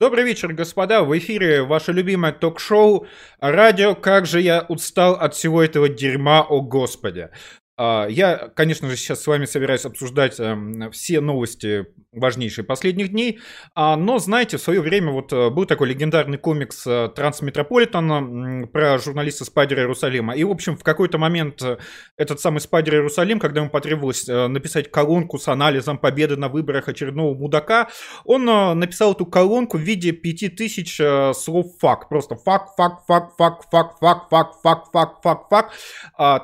Добрый вечер, господа. В эфире ваше любимое ток-шоу «Радио. Как же я устал от всего этого дерьма, о господи». А, я, конечно же, сейчас с вами собираюсь обсуждать эм, все новости важнейшие последних дней. А, но, знаете, в свое время вот э, был такой легендарный комикс э, Трансметрополитен про журналиста Спайдера Иерусалима. И, в общем, в какой-то момент э, этот самый Спайдер Иерусалим, когда ему потребовалось написать колонку с анализом победы на выборах очередного мудака, он написал эту колонку в виде 5000 слов fuck. Просто fuck, fuck, fuck, fuck, fuck, fuck, fuck, fuck, fuck, fuck, fuck.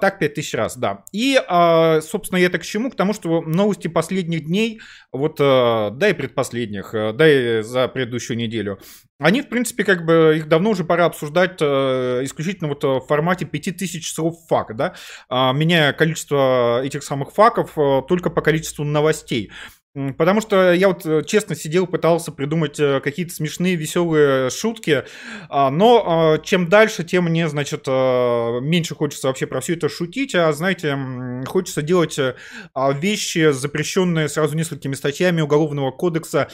Так 5000 раз, да. И, собственно, я так к чему? К тому, что новости последних дней, вот да и предпоследних, э, да и за предыдущую неделю, они, в принципе, как бы, их давно уже пора обсуждать э, исключительно вот в формате 5000 слов fuck, да, а, меняя количество этих самых факов э, только по количеству новостей. Потому что я вот честно сидел, пытался придумать какие-то смешные, веселые шутки, а, но чем дальше, тем мне, значит, меньше хочется вообще про все это шутить, а, знаете, хочется делать вещи, запрещенные сразу несколькими статьями Уголовного кодекса,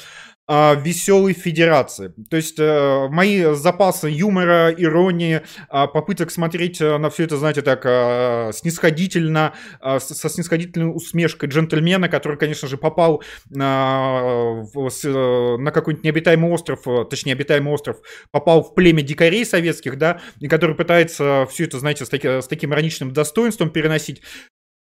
а, веселой федерации. То есть э, мои запасы юмора, иронии, а, попыток смотреть э, на все это, знаете, так э, снисходительно, со снисходительной усмешкой джентльмена, который, конечно же, попал на, на какой-нибудь необитаемый остров, точнее, обитаемый остров, попал в племя дикарей советских, да, и который пытается все это, знаете, с, таки, с таким ироничным достоинством переносить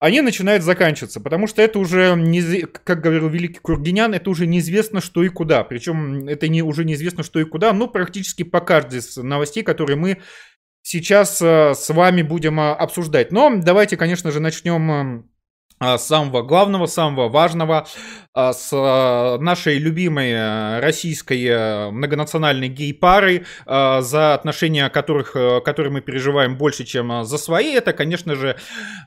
они начинают заканчиваться, потому что это уже, не, как говорил великий Кургинян, это уже неизвестно что и куда. Причем это не, уже неизвестно что и куда, но практически по каждой из новостей, которые мы сейчас э, с вами будем э, обсуждать. Но давайте, конечно же, начнем э, с самого главного, самого важного. А, с а, нашей любимой э, российской многонациональной гей-парой, а, за отношения которых, которые мы переживаем больше, чем за свои. Это, конечно же,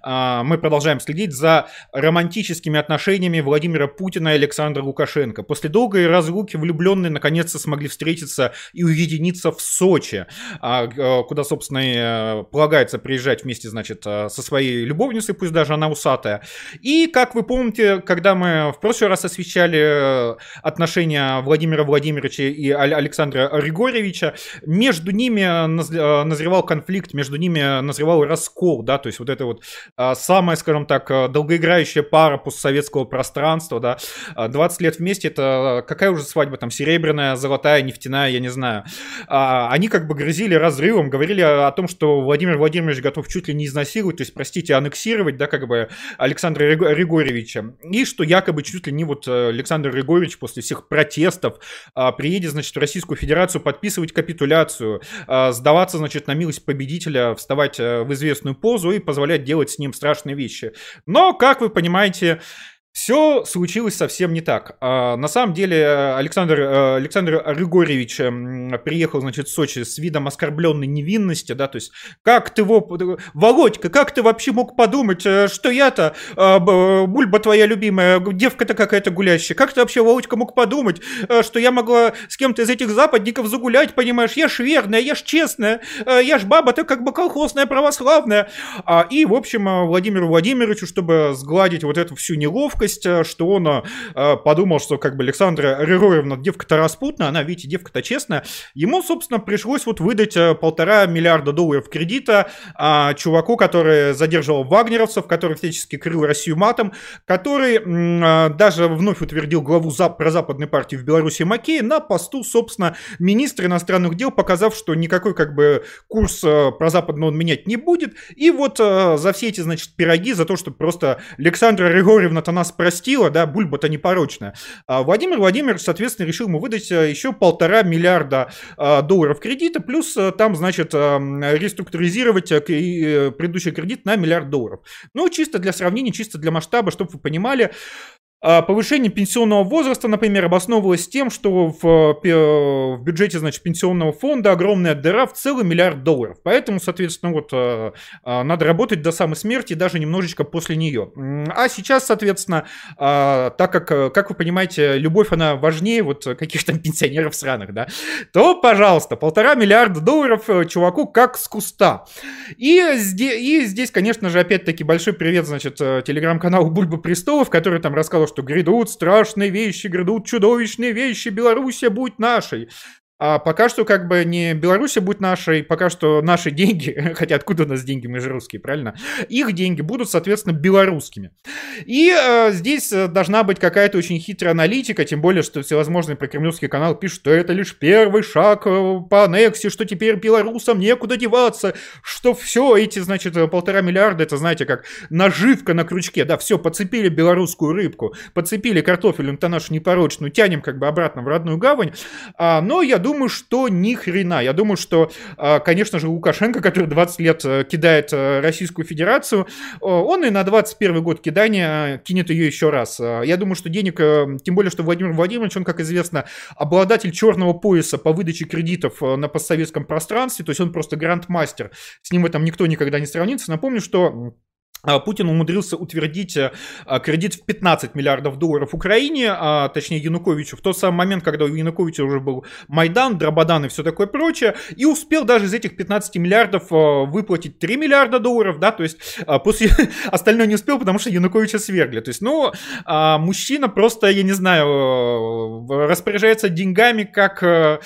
мы продолжаем следить за романтическими отношениями Владимира Путина и Александра Лукашенко. После долгой разлуки влюбленные наконец-то смогли встретиться и уединиться в Сочи, куда, собственно, и полагается приезжать вместе, значит, со своей любовницей, пусть даже она усатая. И, как вы помните, когда мы в прошлый раз раз освещали э, отношения Владимира Владимировича и Александра Григорьевича. Между ними э, назревал конфликт, между ними назревал раскол, да, то есть вот это вот э, самая, скажем так, долгоиграющая пара постсоветского пространства, да, 20 лет вместе, это какая уже свадьба, там, серебряная, золотая, нефтяная, я не знаю. А, они как бы грозили разрывом, говорили о том, что Владимир Владимирович готов чуть ли не изнасиловать, то есть, простите, аннексировать, да, как бы Александра Григорьевича, и что якобы чуть ли не вот э, Александр Григорьевич после всех протестов а, приедет, значит, в Российскую Федерацию подписывать капитуляцию, а, сдаваться, значит, на милость победителя, вставать э, в известную позу и позволять делать с ним страшные вещи. Но, как вы понимаете, все случилось совсем не так. А, на самом деле Александр, э, Александр Григорьевич приехал, значит, в Сочи с видом оскорбленной невинности, да, то есть как ты. Володька, как ты вообще мог подумать, э, что я-то, а, Бульба твоя любимая, девка-то какая-то гулящая, как ты вообще, Володька, мог подумать, э, что я могла с кем-то из этих западников загулять, понимаешь, я ж верная, я ж честная, я ж баба-то как бы колхозная, православная. А, и, в общем, Владимиру Владимировичу, чтобы сгладить вот эту всю неловкость, легкость, э, что он э, подумал, что как бы Александра Григорьевна девка-то распутная, она, видите, девка-то честная. Ему, собственно, пришлось вот выдать э, полтора миллиарда долларов кредита а, чуваку, который задерживал вагнеровцев, который всячески крыл Россию матом, который даже вновь утвердил главу за, прозападной партии в Беларуси Макея на посту, собственно, министра иностранных дел, показав, что никакой как бы курс прозападный он менять не будет. И вот за все эти, значит, пироги, за то, что просто Александра Григорьевна-то нас простила, да, бульба-то непорочная. А Владимир Владимирович, соответственно, решил ему выдать э, еще полтора миллиарда э, долларов кредита, плюс э, там, значит, реструктуризировать предыдущий кредит на миллиард долларов. Ну, чисто для сравнения, чисто для масштаба, чтобы вы понимали, повышение пенсионного возраста, например, обосновывалось тем, что в, в бюджете значит, пенсионного фонда огромная дыра в целый миллиард долларов. Поэтому, соответственно, вот а, а, надо работать до самой смерти, даже немножечко после нее. А сейчас, соответственно, так как, как вы понимаете, любовь, она важнее вот каких-то пенсионеров сраных, да, то, пожалуйста, полтора миллиарда долларов э, чуваку как с куста. И и здесь конечно же, опять-таки большой привет, значит, э, телеграм-каналу Бульба Престолов, который там рассказал, что грядут страшные вещи, грядут чудовищные вещи, Белоруссия будет нашей. А пока что как бы не Беларусь будет нашей, пока что наши деньги, хотя откуда у нас деньги, мы же русские, правильно? Их деньги будут, соответственно, белорусскими. И э, здесь э, должна быть какая-то очень хитрая аналитика, тем более, что всевозможные прокремлевские каналы пишут, что это лишь первый шаг э, по аннексии, что теперь белорусам некуда деваться, что все эти, значит, э, полтора миллиарда, это, знаете, как наживка на крючке, да, все, подцепили белорусскую рыбку, подцепили картофель-то нашу непорочную, тянем как бы обратно в родную гавань, а, но я думаю, что ни хрена. Я думаю, что, а, конечно же, Лукашенко, который 20 лет э, кидает э, Российскую Федерацию, он и на 21 год кидания кинет ее еще раз. Я думаю, что денег, э, тем более, что Владимир Владимирович, он, как известно, обладатель черного пояса по выдаче кредитов на постсоветском пространстве, то есть он просто грандмастер. С ним в этом никто никогда не сравнится. Напомню, что Путин умудрился утвердить э, а, кредит в 15 миллиардов долларов Украине, а, точнее Януковичу, в тот самый момент, когда у Януковича уже был Майдан, Драбадан и все такое прочее, и успел даже из этих 15 миллиардов выплатить 3 миллиарда долларов, да, то есть после остальное не успел, потому что Януковича свергли. То есть, ну, мужчина просто, я не знаю, распоряжается деньгами как э,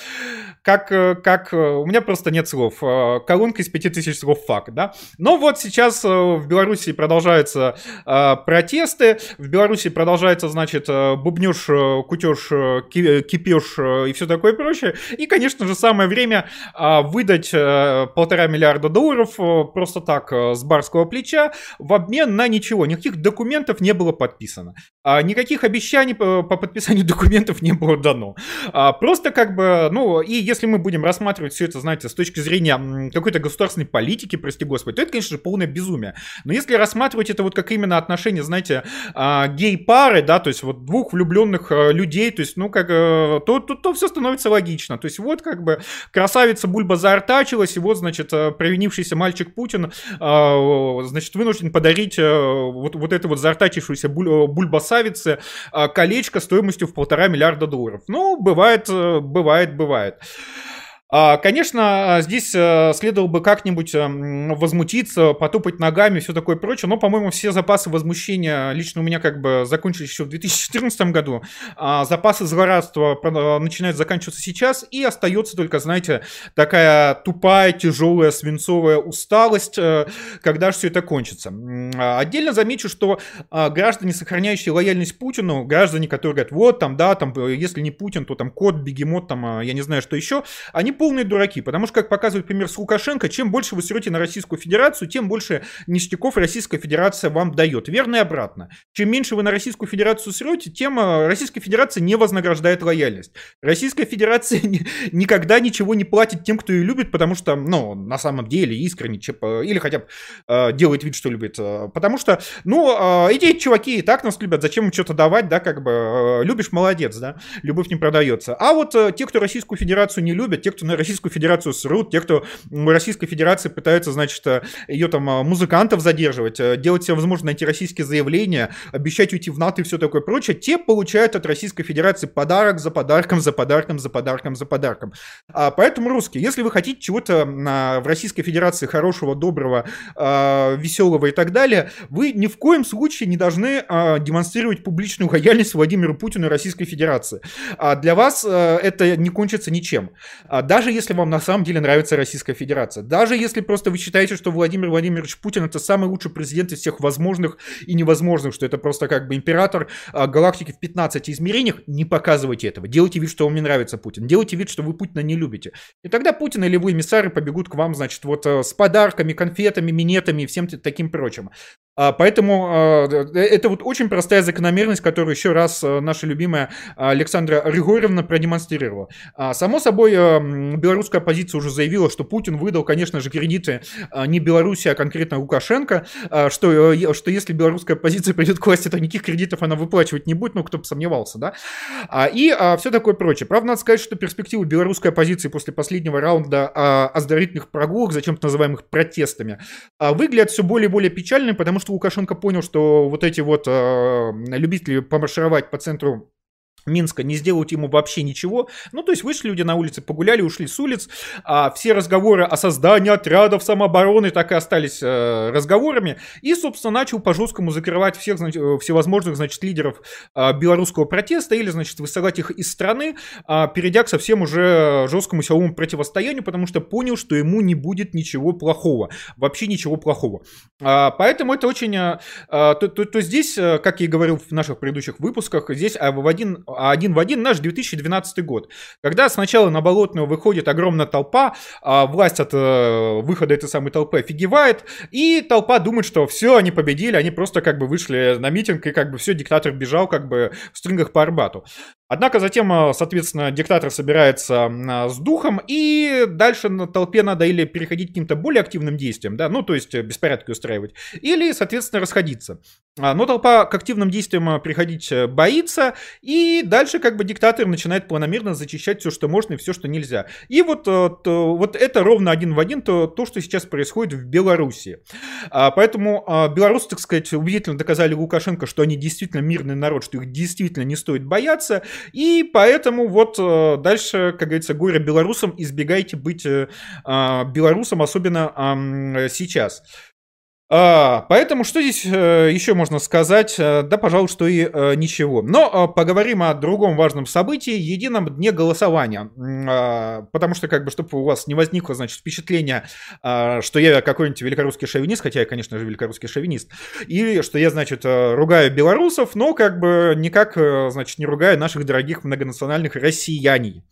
как, э, как, у меня просто нет слов, колонка из 5000 слов факт, да. Но вот сейчас в Беларуси продолжаются э, протесты, в Беларуси продолжается, значит, э, бубнеж, э, кутеж, кипеж и все такое прочее. И, конечно же, самое время э, выдать э, полтора миллиарда долларов э, просто так э, с барского плеча в обмен на ничего. Никаких документов не было подписано. А никаких обещаний по, по подписанию документов не было дано. А, просто как бы, ну, и если мы будем рассматривать все это, знаете, с точки зрения какой-то государственной политики, прости господи, то это, конечно же, полное безумие. Но если рассматривать это вот как именно отношения, знаете, а, гей-пары, да, то есть вот двух влюбленных а, людей, то есть, ну, как, э, то, то, то все становится логично. То есть вот как бы красавица Бульба заортачилась, и вот, значит, э, провинившийся мальчик Путин, значит, вынужден подарить э, вот, вот эту вот заортачившуюся Бульбасавице колечко стоимостью в полтора миллиарда долларов. Ну, бывает, бывает, бывает. А, конечно, здесь э, следовало бы как-нибудь эм, возмутиться, потопать ногами, все такое прочее, но, по-моему, все запасы возмущения лично у меня как бы закончились еще в 2014 году. А запасы злорадства начинают заканчиваться сейчас, и остается только, знаете, такая тупая, тяжелая, свинцовая усталость, э, когда же все это кончится. А, отдельно замечу, что граждане, сохраняющие лояльность Путину, граждане, которые говорят, вот там, да, там, если не Путин, то там кот, бегемот, там, я не знаю, что еще, они полные дураки, потому что, как показывает пример с Лукашенко, чем больше вы срете на Российскую Федерацию, тем больше ништяков Российская Федерация вам дает. Верно и обратно. Чем меньше вы на Российскую Федерацию срете, тем э, Российская Федерация не вознаграждает лояльность. Российская Федерация никогда ничего не платит тем, кто ее любит, потому что, ну, на самом деле, искренне, или хотя бы э, делает вид, что любит. Э, потому что, ну, э, эти чуваки и так нас любят, зачем им что-то давать, да, как бы, э, любишь, молодец, да, любовь не продается. А вот э, те, кто Российскую Федерацию не любят, те, кто на Российскую Федерацию срут, те, кто в Российской Федерации пытаются, значит, э, ее там э, музыкантов задерживать, э, делать все возможное антироссийские заявления, обещать уйти в НАТО и все такое прочее, те получают от Российской Федерации подарок за подарком, за подарком, за подарком, за подарком. А поэтому, русские, если вы хотите чего-то в Российской Федерации хорошего, доброго, веселого и так далее, вы ни в коем случае не должны демонстрировать публичную лояльность Владимиру Путину и Российской Федерации. А для вас это не кончится ничем. Даже даже если вам на самом деле нравится Российская Федерация, даже если просто вы считаете, что Владимир Владимирович Путин это самый лучший президент из всех возможных и невозможных, что это просто как бы император а, галактики в 15 измерениях, не показывайте этого. Делайте вид, что вам не нравится Путин. Делайте вид, что вы Путина не любите. И тогда Путин или вы эмиссары побегут к вам, значит, вот э, с подарками, конфетами, минетами и всем таким прочим. А, поэтому а, э, это вот очень простая закономерность, которую еще раз э, наша любимая Александра Григорьевна продемонстрировала. Само собой, белорусская оппозиция уже заявила, что Путин выдал, конечно же, кредиты не Беларуси, а конкретно Лукашенко, что, э, что если белорусская оппозиция придет к власти, то никаких кредитов она выплачивать не будет, ну, кто бы сомневался, да? И все такое прочее. Правда, надо сказать, что перспективы белорусской оппозиции после последнего раунда оздоровительных прогулок, зачем-то называемых протестами, выглядят все более и более печальными, потому что Лукашенко понял, что вот эти вот э, любители помаршировать по центру Минска не сделают ему вообще ничего. Ну, то есть вышли люди на улицы, погуляли, ушли с улиц. А все разговоры о создании отрядов самообороны так и остались э, разговорами. И, собственно, начал по-жесткому закрывать всех, значит, э, всевозможных, значит, лидеров э, белорусского протеста или, значит, высылать их из страны, э, перейдя к совсем уже жесткому силовому противостоянию, потому что понял, что ему не будет ничего плохого. Вообще ничего плохого. А, поэтому это очень... А, то, то, то здесь, как я и говорил в наших предыдущих выпусках, здесь в один а один в один наш 2012 год. Когда сначала на Болотную выходит огромная толпа, а власть от э, выхода этой самой толпы офигевает, и толпа думает, что все, они победили, они просто как бы вышли на митинг, и как бы все, диктатор бежал как бы в стрингах по Арбату. Однако затем, э, соответственно, диктатор собирается с духом, и дальше на толпе надо или переходить к каким-то более активным действиям, да, ну, то есть э, беспорядки устраивать, или, соответственно, расходиться. А, но толпа к активным действиям э, приходить боится, и дальше как бы диктатор начинает планомерно зачищать все, что можно, и все, что нельзя. И вот, то, вот это ровно один в один то, то, что сейчас происходит в Беларуси. А, поэтому а, белорусы, так сказать, убедительно доказали Лукашенко, что они действительно мирный народ, что их действительно не стоит бояться, и поэтому вот э, дальше, как говорится, горе белорусам, избегайте быть э, а, белорусом, особенно сейчас. А, поэтому что здесь э, еще можно сказать? Э, да, пожалуй, что и э, ничего. Но поговорим о другом важном событии, едином дне голосования. А, потому что, как бы, чтобы у вас не возникло, значит, впечатление, а, что я какой-нибудь великорусский шовинист, хотя я, конечно же, великорусский шовинист, или что я, значит, ругаю белорусов, но как бы никак, значит, не ругаю наших дорогих многонациональных россияне.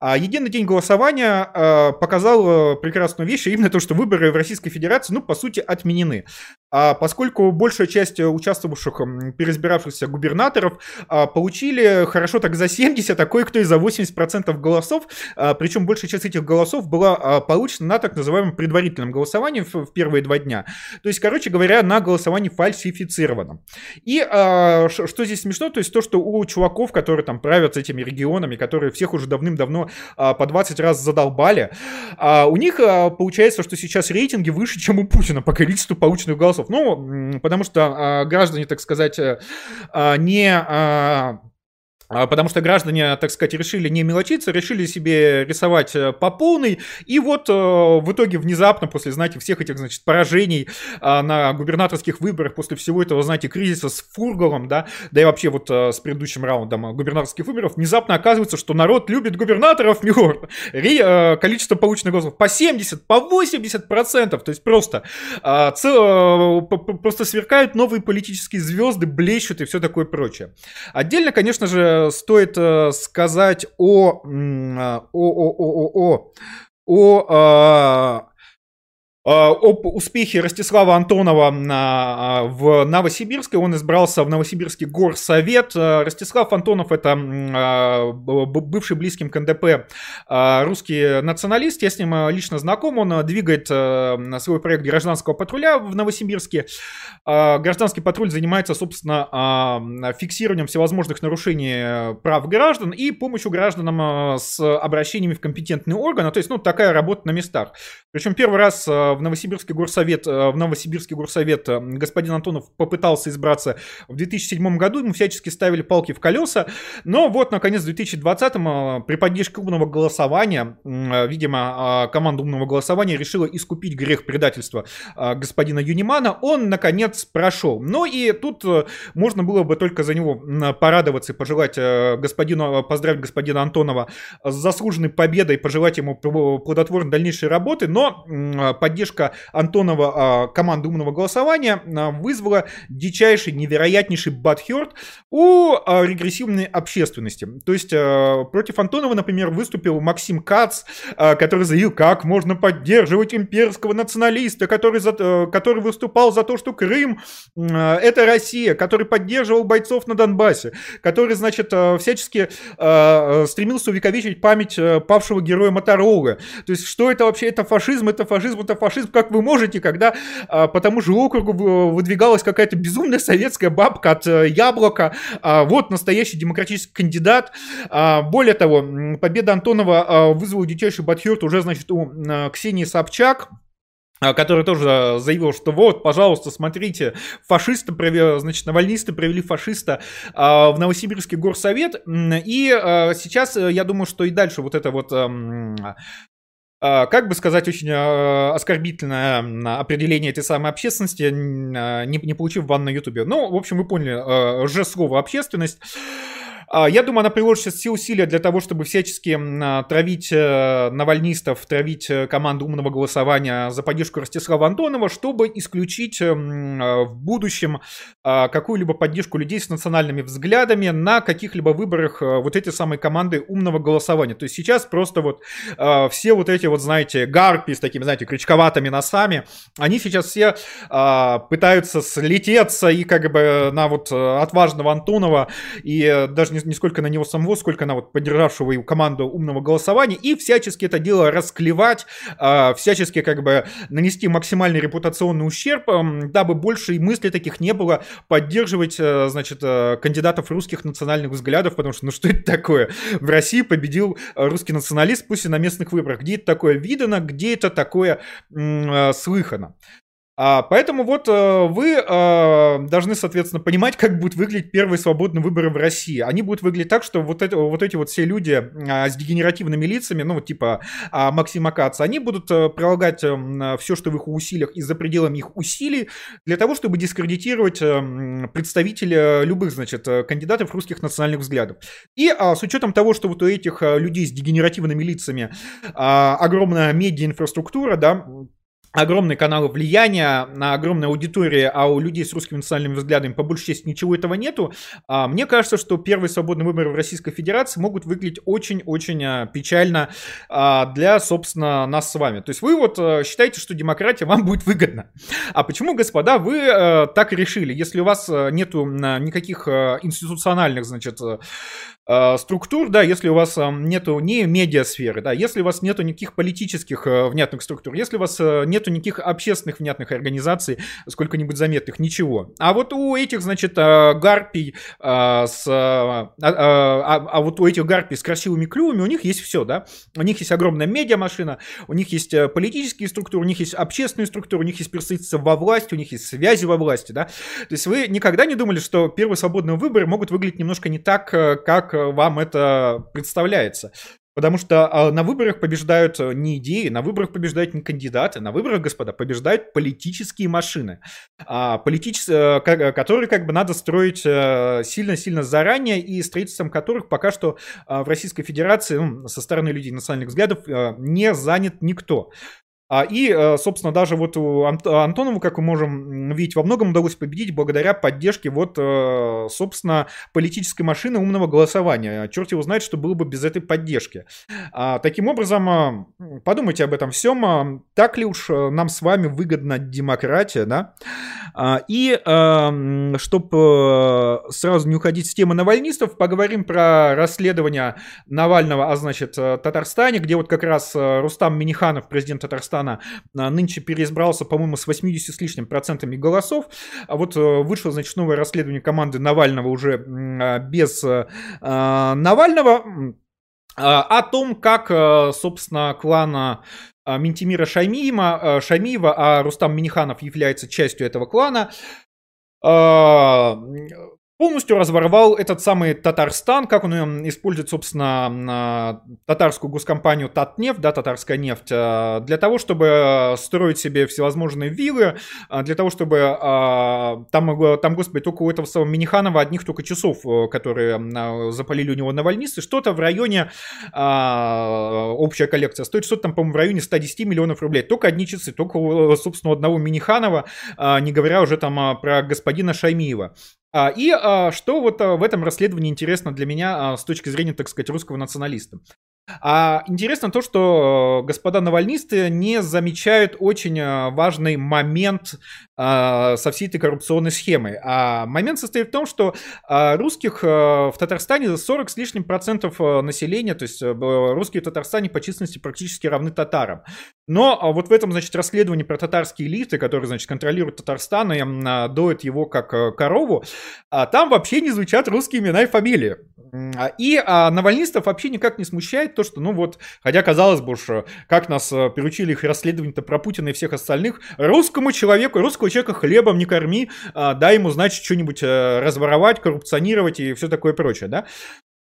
А единый день голосования э, показал э, прекрасную вещь, именно то, что выборы в Российской Федерации, ну, по сути, отменены. А поскольку большая часть участвовавших, переизбиравшихся губернаторов а, получили хорошо так за 70, а кое-кто и за 80% голосов, а, причем большая часть этих голосов была а, получена на так называемом предварительном голосовании в, первые два дня. То есть, короче говоря, на голосовании фальсифицированном. И что здесь смешно, то есть то, что у чуваков, которые там правят этими регионами, которые всех уже давным-давно по 20 раз задолбали, у них получается, что сейчас рейтинги выше, чем у Путина по количеству полученных голосов голосов. Ну, потому что граждане, так сказать, э, не а, потому что граждане, так сказать, решили не мелочиться, решили себе рисовать э, по полной. И вот э, в итоге внезапно, после, знаете, всех этих, значит, поражений а, на губернаторских выборах, после всего этого, знаете, кризиса с Фургалом, да, да и вообще вот э, с предыдущим раундом губернаторских выборов, внезапно оказывается, что народ любит губернаторов, милорд. Количество полученных голосов по 70, по 80 процентов, то есть просто, а, просто сверкают новые политические звезды, блещут и все такое прочее. Отдельно, конечно же, стоит э, сказать о, о, о, о, о, о, о Э, об успехе Ростислава Антонова а, в Новосибирске. Он избрался в Новосибирский горсовет. Э, Ростислав Антонов это а, бывший близким к НДП а, русский националист. Я с ним лично знаком. Он двигает свой проект гражданского патруля в Новосибирске. Гражданский патруль занимается, собственно, фиксированием всевозможных нарушений прав граждан и помощью гражданам с обращениями в компетентные органы. То есть, ну, такая работа на местах. Причем первый раз в Новосибирский горсовет, э, в Новосибирский горсовет э, господин Антонов попытался избраться в 2007 году, ему всячески ставили палки в колеса, но вот, наконец, в 2020 э, при поддержке умного голосования, видимо, команда умного голосования решила искупить грех предательства господина Юнимана, он, наконец, прошел. Но и тут можно было бы только за него порадоваться и пожелать господину, поздравить господина Антонова с заслуженной победой, пожелать ему плодотворной дальнейшей работы, но поддержка поддержка Антонова а, команды умного голосования а, вызвала дичайший, невероятнейший бадхерт у а, регрессивной общественности. То есть против Антонова, например, выступил Максим Кац, который заявил, как можно поддерживать имперского националиста, который, за, который выступал за то, что Крым это Россия, который поддерживал бойцов на Донбассе, который, значит, всячески стремился увековечить память павшего героя Моторолы. То есть, что это вообще? Это фашизм, это фашизм, это фашизм фашизм, как вы можете, когда а, по тому же округу выдвигалась какая-то безумная советская бабка от а, Яблока. А, вот настоящий демократический кандидат. А, более того, победа Антонова а, вызвала дичайший батхерт уже, значит, у а, Ксении Собчак. а, который тоже заявил, что вот, пожалуйста, смотрите, фашисты провели, значит, навальнисты провели фашиста а, в Новосибирский горсовет, и а, сейчас э, я думаю, что и дальше вот это вот как бы сказать, очень оскорбительное определение этой самой общественности, не, не получив бан на Ютубе. Ну, в общем, вы поняли, же слово общественность. А, я думаю, она приложит сейчас все усилия для того, чтобы всячески а, травить э, навальнистов, травить э, команду умного голосования за поддержку Ростислава Антонова, чтобы исключить эм, а, в будущем какую-либо поддержку людей с национальными взглядами на каких-либо выборах э, вот эти самые команды умного голосования. То есть сейчас просто вот все вот эти вот, знаете, гарпи с такими, знаете, крючковатыми носами, они сейчас все пытаются слететься и как бы на вот отважного Антонова и даже не, не сколько на него самого, сколько на вот поддержавшего его команду умного голосования, и всячески это дело расклевать, э, всячески как бы нанести максимальный репутационный ущерб, э, дабы больше и мыслей таких не было поддерживать, э, значит, э, кандидатов русских национальных взглядов, потому что, ну что это такое? В России победил русский националист, пусть и на местных выборах. Где это такое видано, где это такое э, слыхано? А, поэтому вот э, вы э, должны, соответственно, понимать, как будут выглядеть первые свободные выборы в России. Они будут выглядеть так, что вот, это, вот эти вот все люди а, с дегенеративными лицами, ну, типа а, Максима Каца, они будут э, прилагать все, что в их усилиях и за пределами их усилий, для того, чтобы дискредитировать представителей любых, значит, кандидатов русских национальных взглядов. И с учетом того, что вот у этих людей с дегенеративными лицами огромная медиаинфраструктура, да, огромные каналы влияния на огромной аудитории, а у людей с русскими национальными взглядами по большей части ничего этого нету, а, мне кажется, что первые свободные выборы в Российской Федерации могут выглядеть очень-очень а, печально а, для, собственно, нас с вами. То есть вы вот считаете, что демократия вам будет выгодна. А почему, господа, вы так решили? Если у вас нету никаких институциональных, значит, Э, структур, да, если у вас нету не медиасферы, да, если у вас нету никаких политических э, внятных структур, если у вас э, нету никаких общественных внятных организаций, сколько-нибудь заметных, ничего. А вот у этих, значит, гарпий с... А, а, а вот у этих гарпий с красивыми клювами у них есть все, да. У них есть огромная медиамашина, у них есть политические структуры, у них есть общественные структуры, у них есть представительство во власти, у них есть связи во власти, да. То есть вы никогда не думали, что первые свободные выборы могут выглядеть немножко не так, как вам это представляется. Потому что а, на выборах побеждают э, не идеи, на выборах побеждают не кандидаты, на выборах, господа, побеждают политические машины, а, политичес... Э, которые как бы надо строить э, сильно-сильно заранее, и строительством которых пока что а, в Российской Федерации ну, со стороны людей национальных взглядов не занят никто. А, и, э, собственно, даже вот Антонову, как мы можем видеть, во многом удалось победить благодаря поддержке вот, э, собственно, политической машины умного голосования. Черт его знает, что было бы без этой поддержки. А, таким образом, подумайте об этом всем. Так ли уж э, нам с вами выгодна демократия, да? А, и, чтобы сразу не уходить с темы навальнистов, поговорим про расследование Навального, а значит, Татарстане, где вот как раз Рустам Миниханов, президент Татарстана, Казахстана а, нынче переизбрался, по-моему, с 80 с лишним процентами голосов. А вот э, вышло, значит, новое расследование команды Навального уже а, без э, Навального о том, как, э, собственно, клана Ментимира Шаймиева, Шаймиева, а Рустам Миниханов является частью этого клана, полностью разворовал этот самый Татарстан, как он использует, собственно, татарскую госкомпанию Татнефть, да, татарская нефть, э, для того, чтобы строить себе всевозможные виллы, э, для того, чтобы э, там, там, господи, только у этого самого Миниханова одних только часов, которые запалили у него навальнисты, что-то в районе, общая коллекция, стоит что-то там, по-моему, в районе 110 миллионов рублей. Только одни часы, только, собственно, одного Миниханова, не говоря уже там про господина Шаймиева. А, и а, что вот а, в этом расследовании интересно для меня с точки зрения, так сказать, русского националиста? А интересно то, что господа навальнисты не замечают очень важный момент со всей этой коррупционной схемой. А момент состоит в том, что а, русских а, в Татарстане 40 с лишним процентов населения, то есть русские в Татарстане по численности практически равны татарам. Но а, вот в этом, значит, расследовании про татарские элиты, которые, значит, контролируют Татарстан и а, доят его как а, корову, а, там вообще не звучат русские имена и фамилии. И а, навальнистов вообще никак не смущает то, что, ну вот, хотя казалось бы уж, как нас переучили их расследование-то про Путина и всех остальных, русскому человеку, русского человека хлебом не корми, а, дай ему, значит, что-нибудь разворовать, коррупционировать и все такое прочее, да?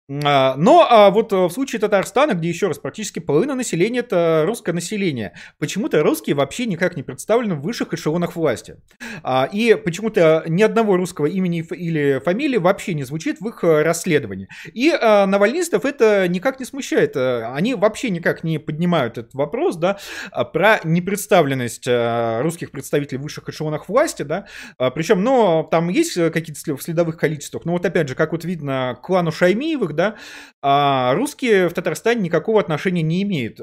А, но а вот э, в случае Татарстана, где еще раз практически половина населения это русское население, почему-то русские вообще никак не представлены в высших эшелонах власти. А, и почему-то ни одного русского имени или фамилии вообще не звучит в их э, расследовании. И навальнистов это никак не смущает. Э, они вообще никак не поднимают этот вопрос, да, про непредставленность русских представителей в высших эшелонах власти, да. Причем, ну, там есть какие-то в следовых количествах, но вот опять же, как вот видно, клану Шаймиевых, да, а русские в Татарстане никакого отношения не имеют.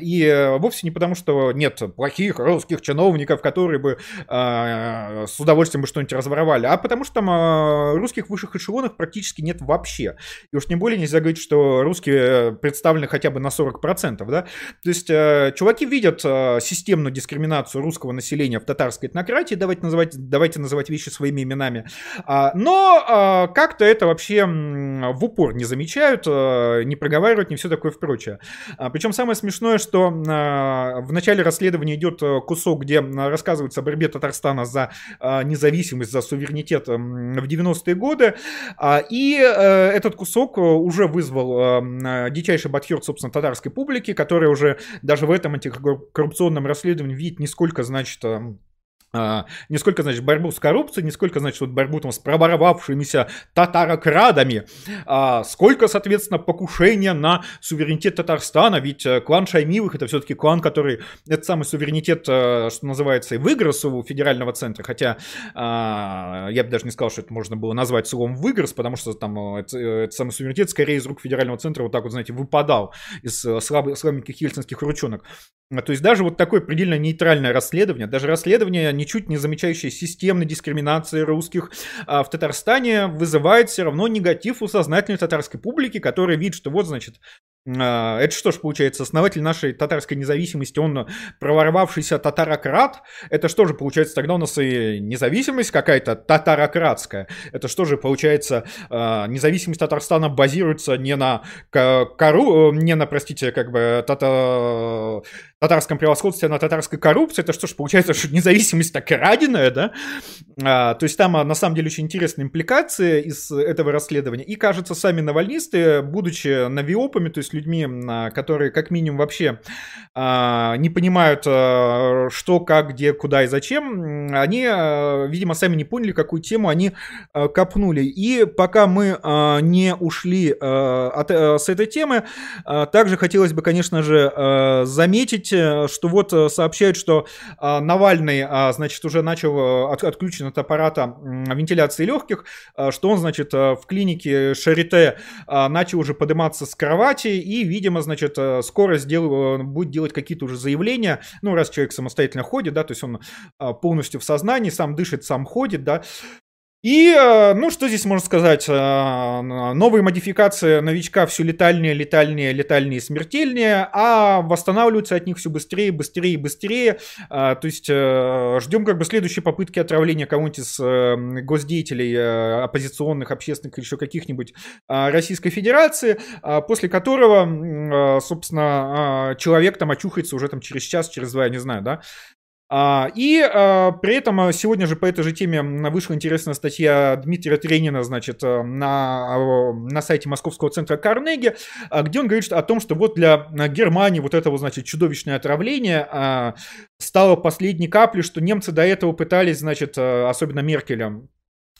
И э, вовсе не потому, что нет плохих русских чиновников, которые бы а, с удовольствием бы что-нибудь разворовали, а потому что там а, русских высших эшелонов практически нет вообще. И уж тем более нельзя говорить, что русские представлены хотя бы на 40%, да. То есть э, чуваки видят э, системную дискриминацию русского населения в татарской этнократии, давайте называть, давайте называть вещи своими именами, а, но как-то это вообще в упор не замечают замечают, э, не проговаривают, не все такое прочее. А, Причем самое смешное, что а, в начале расследования идет э, кусок, где рассказывается о борьбе Татарстана за а, независимость, за суверенитет в 90-е годы. И э, этот кусок уже вызвал дичайший батхер, собственно, татарской публики, которая уже даже в этом антикоррупционном расследовании видит, нисколько, значит, а, не значит, борьбу с коррупцией, не сколько, значит, вот борьбу там с проборовавшимися татарокрадами, а сколько, соответственно, покушения на суверенитет Татарстана, ведь э, клан Шаймилых это все-таки клан, который этот самый суверенитет, э, что называется, и выиграл у федерального центра, хотя а, я бы даже не сказал, что это можно было назвать словом выигрыз, потому что там э, этот самый суверенитет скорее из рук федерального центра вот так вот, знаете, выпадал из слабых, слабеньких ельцинских ручонок. То есть даже вот такое предельно нейтральное расследование, даже расследование, ничуть не замечающее системной дискриминации русских а, в Татарстане, вызывает все равно негатив у сознательной татарской публики, которая видит, что вот, значит, а, это что ж получается, основатель нашей татарской независимости, он проворвавшийся татарократ, это что же получается, тогда у нас и независимость какая-то татарократская, это что же получается, а, независимость Татарстана базируется не на кору, не на, простите, как бы тата татарском превосходстве на татарской коррупции, это что ж получается, что независимость так краденая, да? А, то есть там а, на самом деле очень интересные импликации из этого расследования. И кажется, сами навальнисты, будучи навиопами, то есть людьми, а, которые как минимум вообще а, не понимают, а, что, как, где, куда и зачем, они, а, видимо, сами не поняли, какую тему они а, копнули. И пока мы а, не ушли а, от, а, с этой темы, а, также хотелось бы, конечно же, а, заметить, заметить, э, что вот э, сообщают, что а, Навальный, а, значит, уже начал от, отключен от аппарата вентиляции легких, а, что он, значит, в клинике Шарите начал уже подниматься с кровати и, видимо, значит, скоро сделал, будет делать какие-то уже заявления, ну, раз человек самостоятельно ходит, да, то есть он полностью в сознании, сам дышит, сам ходит, да, и, э, ну, что здесь можно сказать? Э, новые модификации новичка все летальнее, летальнее, летальнее, смертельнее, а восстанавливаются от них все быстрее, быстрее быстрее. Э, то есть ждем как бы следующей попытки отравления кого-нибудь из госдеятелей оппозиционных, общественных или еще каких-нибудь Российской Федерации, после которого, собственно, человек там очухается уже там через час, через два, я не знаю, да, и а, при этом а, сегодня же по этой же теме вышла интересная статья Дмитрия Тренина, значит, на, на сайте Московского центра Карнеги, где он говорит о том, что вот для Германии вот этого, значит, чудовищное отравление стало последней каплей, что немцы до этого пытались, значит, особенно Меркелем,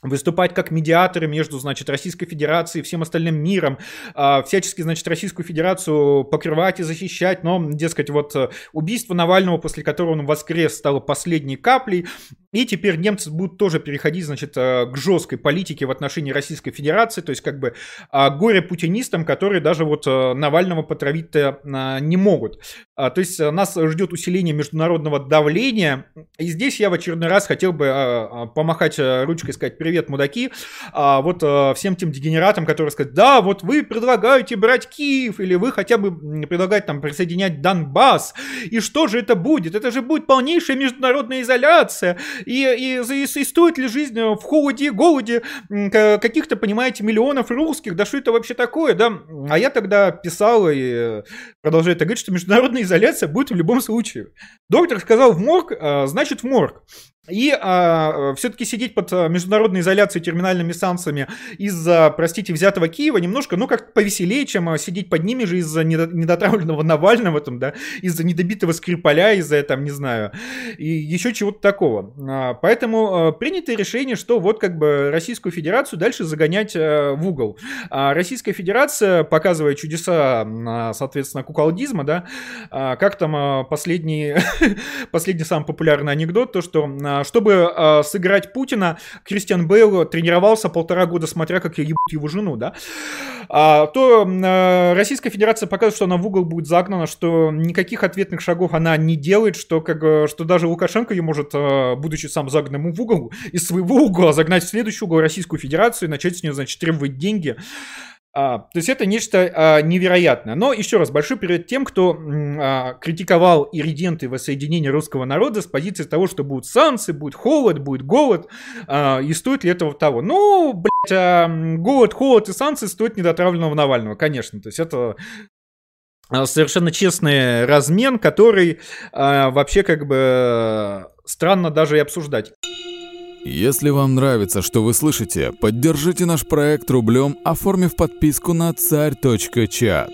выступать как медиаторы между, значит, Российской Федерацией и всем остальным миром, а, всячески, значит, Российскую Федерацию покрывать и защищать, но, дескать, вот э, убийство Навального, после которого он воскрес, стало последней каплей, и теперь немцы будут тоже переходить, значит, э, к жесткой политике в отношении Российской Федерации, то есть как бы а, горе-путинистам, которые даже вот э, Навального потравить-то а, не могут. То есть нас ждет усиление международного давления, и здесь я в очередной раз хотел бы помахать ручкой и сказать привет, мудаки, а, вот а, всем тем дегенератам, которые сказать, да, вот вы предлагаете брать Киев, или вы хотя бы предлагаете там присоединять Донбасс, и что же это будет? Это же будет полнейшая международная изоляция, и, и, и, и стоит ли жизнь в холоде и голоде каких-то, понимаете, миллионов русских, да что это вообще такое, да? А я тогда писал и продолжаю это говорить, что международная изоляция будет в любом случае. Доктор сказал в морг, а, значит в морг. И а, все-таки сидеть под а, международной изоляцией терминальными санкциями из-за, простите, взятого Киева немножко, ну, как повеселее, чем а, сидеть под ними же из-за недотравленного Навального, там, да, из-за недобитого Скрипаля, из-за, там, не знаю, и еще чего-то такого. А, поэтому принято решение, что вот как бы Российскую Федерацию дальше загонять в угол. А Российская Федерация, показывая чудеса, а, соответственно, куколдизма, да, как там последний, последний самый популярный анекдот, то, что а, чтобы а, сыграть Путина, Кристиан Бейл тренировался полтора года, смотря как ебут его жену, да, а, то Российская Федерация показывает, что она в угол будет загнана, что никаких ответных шагов она не делает, что, как, что даже Лукашенко ее может, будучи сам загнанным в угол, из своего угла загнать в следующий угол Российскую Федерацию и начать с нее, значит, требовать деньги. А, то есть это нечто а, невероятное. Но еще раз, большой привет тем, кто а, критиковал ириденты воссоединения русского народа с позиции того, что будут санкции, будет холод, будет голод, а, и стоит ли этого того. Ну, блядь, а, голод, холод и санкции стоят недотравленного Навального, конечно. То есть это а, совершенно честный размен, который а, вообще как бы странно даже и обсуждать. Если вам нравится, что вы слышите, поддержите наш проект рублем, оформив подписку на царь.чат.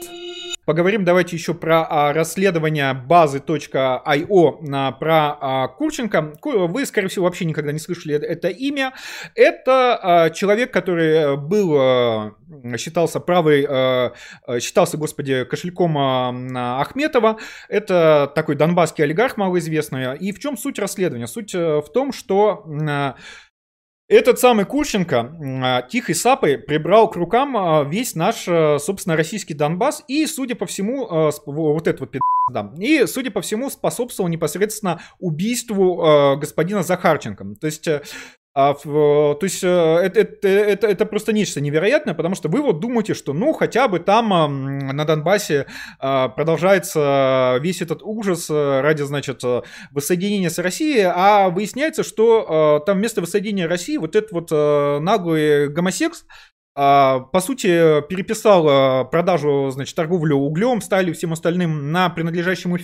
Поговорим давайте еще про а, расследование базы.io а, про а, Курченко. Вы, скорее всего, вообще никогда не слышали это имя. Это а, человек, который был, а, считался правый, а, считался, господи, кошельком а, Ахметова. Это такой донбасский олигарх малоизвестный. И в чем суть расследования? Суть э, в том, что... А, этот самый Курченко а, тихой сапой прибрал к рукам а, весь наш, а, собственно, российский Донбасс и, судя по всему, вот этот вот да, и, судя по всему, способствовал непосредственно убийству господина Захарченко. То есть а, то есть э, это, это, это, это просто нечто невероятное, потому что вы вот думаете, что ну хотя бы там на Донбассе а, продолжается весь этот ужас э, ради, значит, э, воссоединения с Россией, а выясняется, что там вместо воссоединения России вот этот вот наглый гомосекс, а, по сути, переписал продажу, значит, торговлю углем, стали всем остальным на принадлежащие ему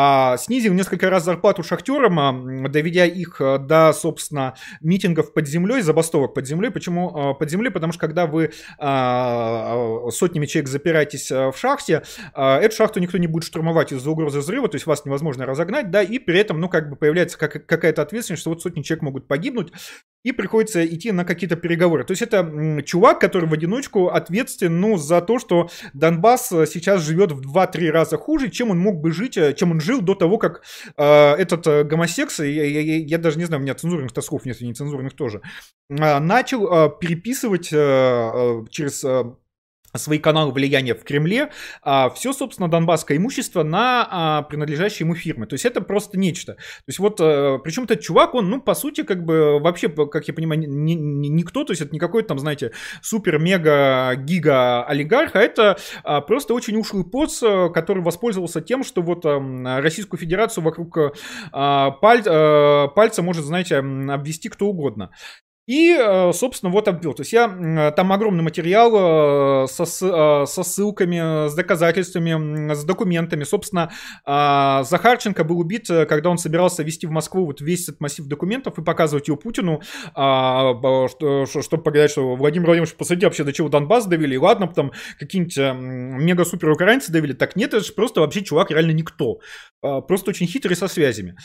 а, снизил несколько раз зарплату шахтерам, а, доведя их а, до, собственно, митингов под землей, забастовок под землей. Почему под землей? Потому что когда вы сотнями человек запираетесь в шахте, эту шахту никто не будет штурмовать из-за угрозы взрыва, то есть вас невозможно разогнать, да, и при этом, ну, как бы появляется какая-то ответственность, что вот сотни человек могут погибнуть, и приходится идти на какие-то переговоры. То есть это чувак, который в одиночку ответственен, ну, за то, что Донбасс сейчас живет в 2-3 раза хуже, чем он мог бы жить, э, чем он жил до того, как э, этот э, гомосекс, я, я, я, я даже не знаю, у меня цензурных тосков нет, и нецензурных тоже, э, начал э, переписывать э, э, через... Э, свои каналы влияния в Кремле, а, все, собственно, донбасское имущество на а, принадлежащие ему фирмы. То есть это просто нечто. То есть вот, а, причем этот чувак, он, ну, по сути, как бы вообще, как я понимаю, не, не, никто, то есть это не какой-то там, знаете, супер-мега-гига-олигарх, а это а, просто очень ушлый поц, который воспользовался тем, что вот а, Российскую Федерацию вокруг а, паль, а, пальца может, знаете, обвести кто угодно. И, э, собственно, вот обвел. То есть я там огромный материал э, со, э, со ссылками, с доказательствами, с документами. Собственно, Захарченко был убит, когда он собирался вести в Москву вот весь этот массив документов и показывать его Путину, чтобы показать, что Владимир Владимирович, посмотрите, вообще до чего Донбасс довели. ладно, потом какие-нибудь мега-супер украинцы довели. Так нет, это же просто вообще чувак реально никто. Просто очень хитрый со связями.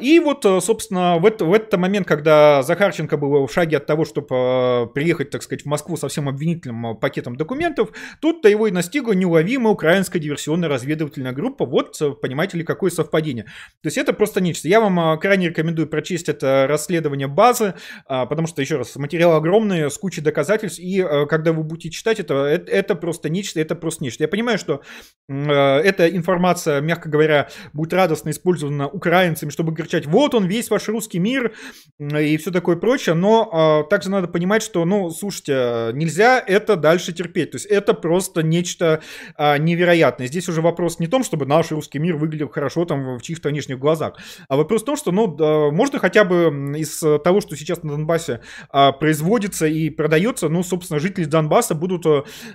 И вот, собственно, в, это, в этот момент, когда Захарченко был в шаге от того, чтобы э, приехать, так сказать, в Москву со всем обвинительным э, пакетом документов, тут-то его и настигла неуловимая украинская диверсионно-разведывательная группа. Вот, э, понимаете ли, какое совпадение. То есть это просто нечто. Я вам крайне рекомендую прочесть это расследование базы, потому что, еще раз, материал огромный, с кучей доказательств, и когда вы будете читать это, это, это просто нечто, это просто нечто. Я понимаю, что эта информация, мягко говоря, будет радостно использована украинцами, чтобы кричать, вот он, весь ваш русский мир и все такое прочее, но но также надо понимать, что, ну, слушайте, нельзя это дальше терпеть. То есть это просто нечто невероятное. Здесь уже вопрос не в том, чтобы наш русский мир выглядел хорошо там в чьих-то внешних глазах, а вопрос в том, что, ну, можно хотя бы из того, что сейчас на Донбассе производится и продается, ну, собственно, жители Донбасса будут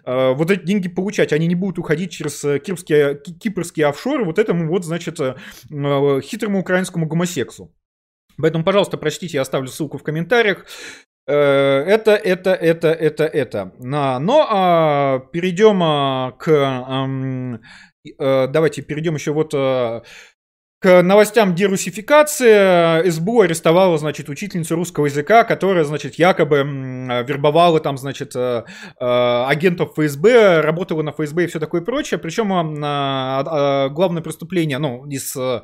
вот эти деньги получать. Они не будут уходить через кипрские, кипрские офшоры вот этому вот, значит, хитрому украинскому гомосексу. Поэтому, пожалуйста, прочтите, я оставлю ссылку в комментариях. Э, это, это, это, это, это. Но а, перейдем а, к... Э, давайте перейдем еще вот э, к новостям дерусификации СБУ арестовала, значит, учительницу русского языка, которая, значит, якобы вербовала там, значит, э, э, агентов ФСБ, работала на ФСБ и все такое прочее. Причем главное преступление, ну, из э,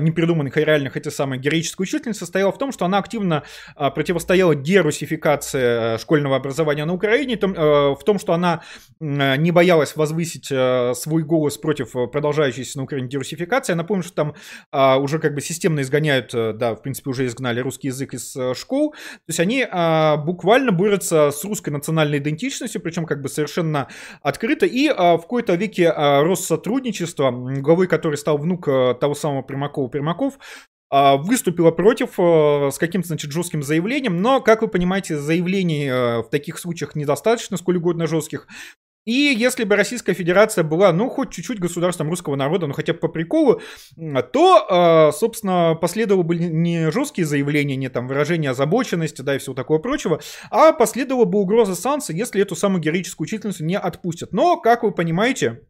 непридуманных и реальных этой самой героической учительницы состояло в том, что она активно противостояла дерусификации школьного образования на Украине, в том, что она не боялась возвысить свой голос против продолжающейся на Украине дерусификации. Я напомню, что там а, уже как бы системно изгоняют, э, да, в принципе, уже изгнали русский язык из а, школ. То есть они а, буквально борются с русской национальной идентичностью, причем как бы совершенно открыто. И а, в какой-то веке а, Россотрудничество, главой которой стал внук а, того самого Примакова Примаков, выступила против с каким-то, значит, жестким заявлением, но, как вы понимаете, заявлений в таких случаях недостаточно, сколь угодно жестких, и если бы Российская Федерация была, ну, хоть чуть-чуть государством русского народа, ну, хотя бы по приколу, то, а, собственно, последовало бы не жесткие заявления, не там выражение озабоченности, да, и всего такого прочего, а последовала бы угроза санкций, если эту самую героическую учительницу не отпустят. Но, как вы понимаете,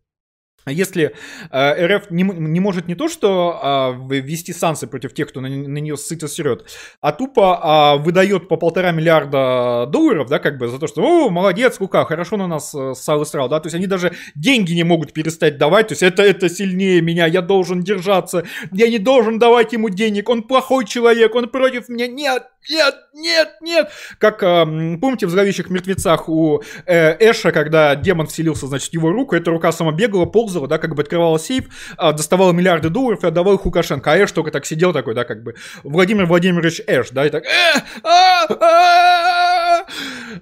если э, РФ не, не может не то, что э, ввести санкции против тех, кто на, на нее сыто срет, а тупо э, выдает по полтора миллиарда долларов, да, как бы за то, что, о, молодец, Лука, хорошо на нас э, ссал и срал, да, то есть они даже деньги не могут перестать давать, то есть это, это сильнее меня, я должен держаться, я не должен давать ему денег, он плохой человек, он против меня, нет, нет, нет, нет. Как, э, помните, в «Зловещих мертвецах» у э, Эша, когда демон вселился, значит, в его руку, эта рука сама бегала, ползала, да, как бы открывала сейф, э, доставала миллиарды долларов и отдавала их Лукашенко. А Эш только так сидел такой, да, как бы, Владимир Владимирович Эш, да, и так, э, а, а,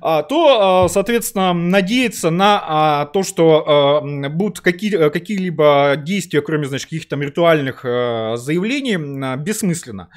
а, то, соответственно, надеяться на то, что будут какие, какие-либо действия, кроме, значит, каких-то ритуальных заявлений, бессмысленно.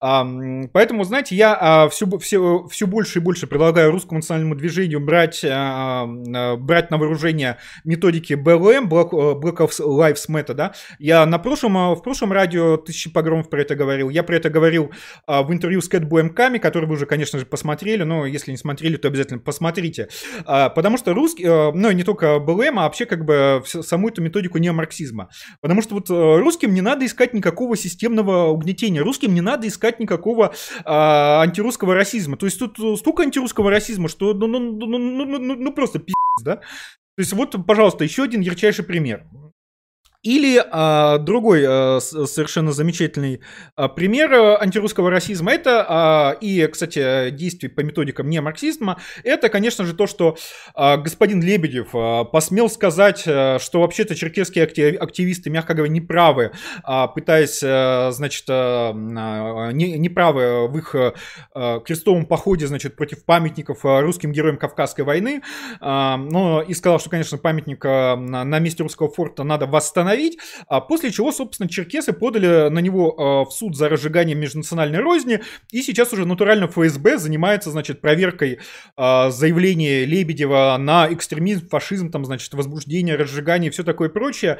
Поэтому, знаете, я а, все, все, все больше и больше предлагаю русскому национальному движению брать, а, а, брать на вооружение методики БЛМ, Black, Black Lives Matter, да. Я на прошлом, в прошлом радио Тысячи Погромов про это говорил. Я про это говорил в интервью с Кэтбоем Ками, который вы уже, конечно же, посмотрели, но если не смотрели, то обязательно посмотрите. Потому что русский, ну, не только БЛМ, а вообще как бы саму эту методику неомарксизма. Потому что вот русским не надо искать никакого системного угнетения, русским не надо искать искать никакого а, антирусского расизма. То есть тут столько антирусского расизма, что ну, ну, ну, ну, ну, ну, ну просто пиздец, да? То есть вот, пожалуйста, еще один ярчайший пример. Или а, другой а, совершенно замечательный а, пример а, антирусского расизма, это, а, и, кстати, действий по методикам не марксизма, это, конечно же, то, что а, господин Лебедев а, посмел сказать, а, что вообще-то черкесские активисты, мягко говоря, неправы, а, пытаясь, а, значит, а, не, неправы в их а, крестовом походе, значит, против памятников русским героям Кавказской войны, а, но и сказал, что, конечно, памятник а, на месте русского форта надо восстановить, остановить, а после чего, собственно, черкесы подали на него а, в суд за разжигание межнациональной розни, и сейчас уже натурально ФСБ занимается, значит, проверкой а, заявления Лебедева на экстремизм, фашизм, там, значит, возбуждение, разжигание и все такое прочее.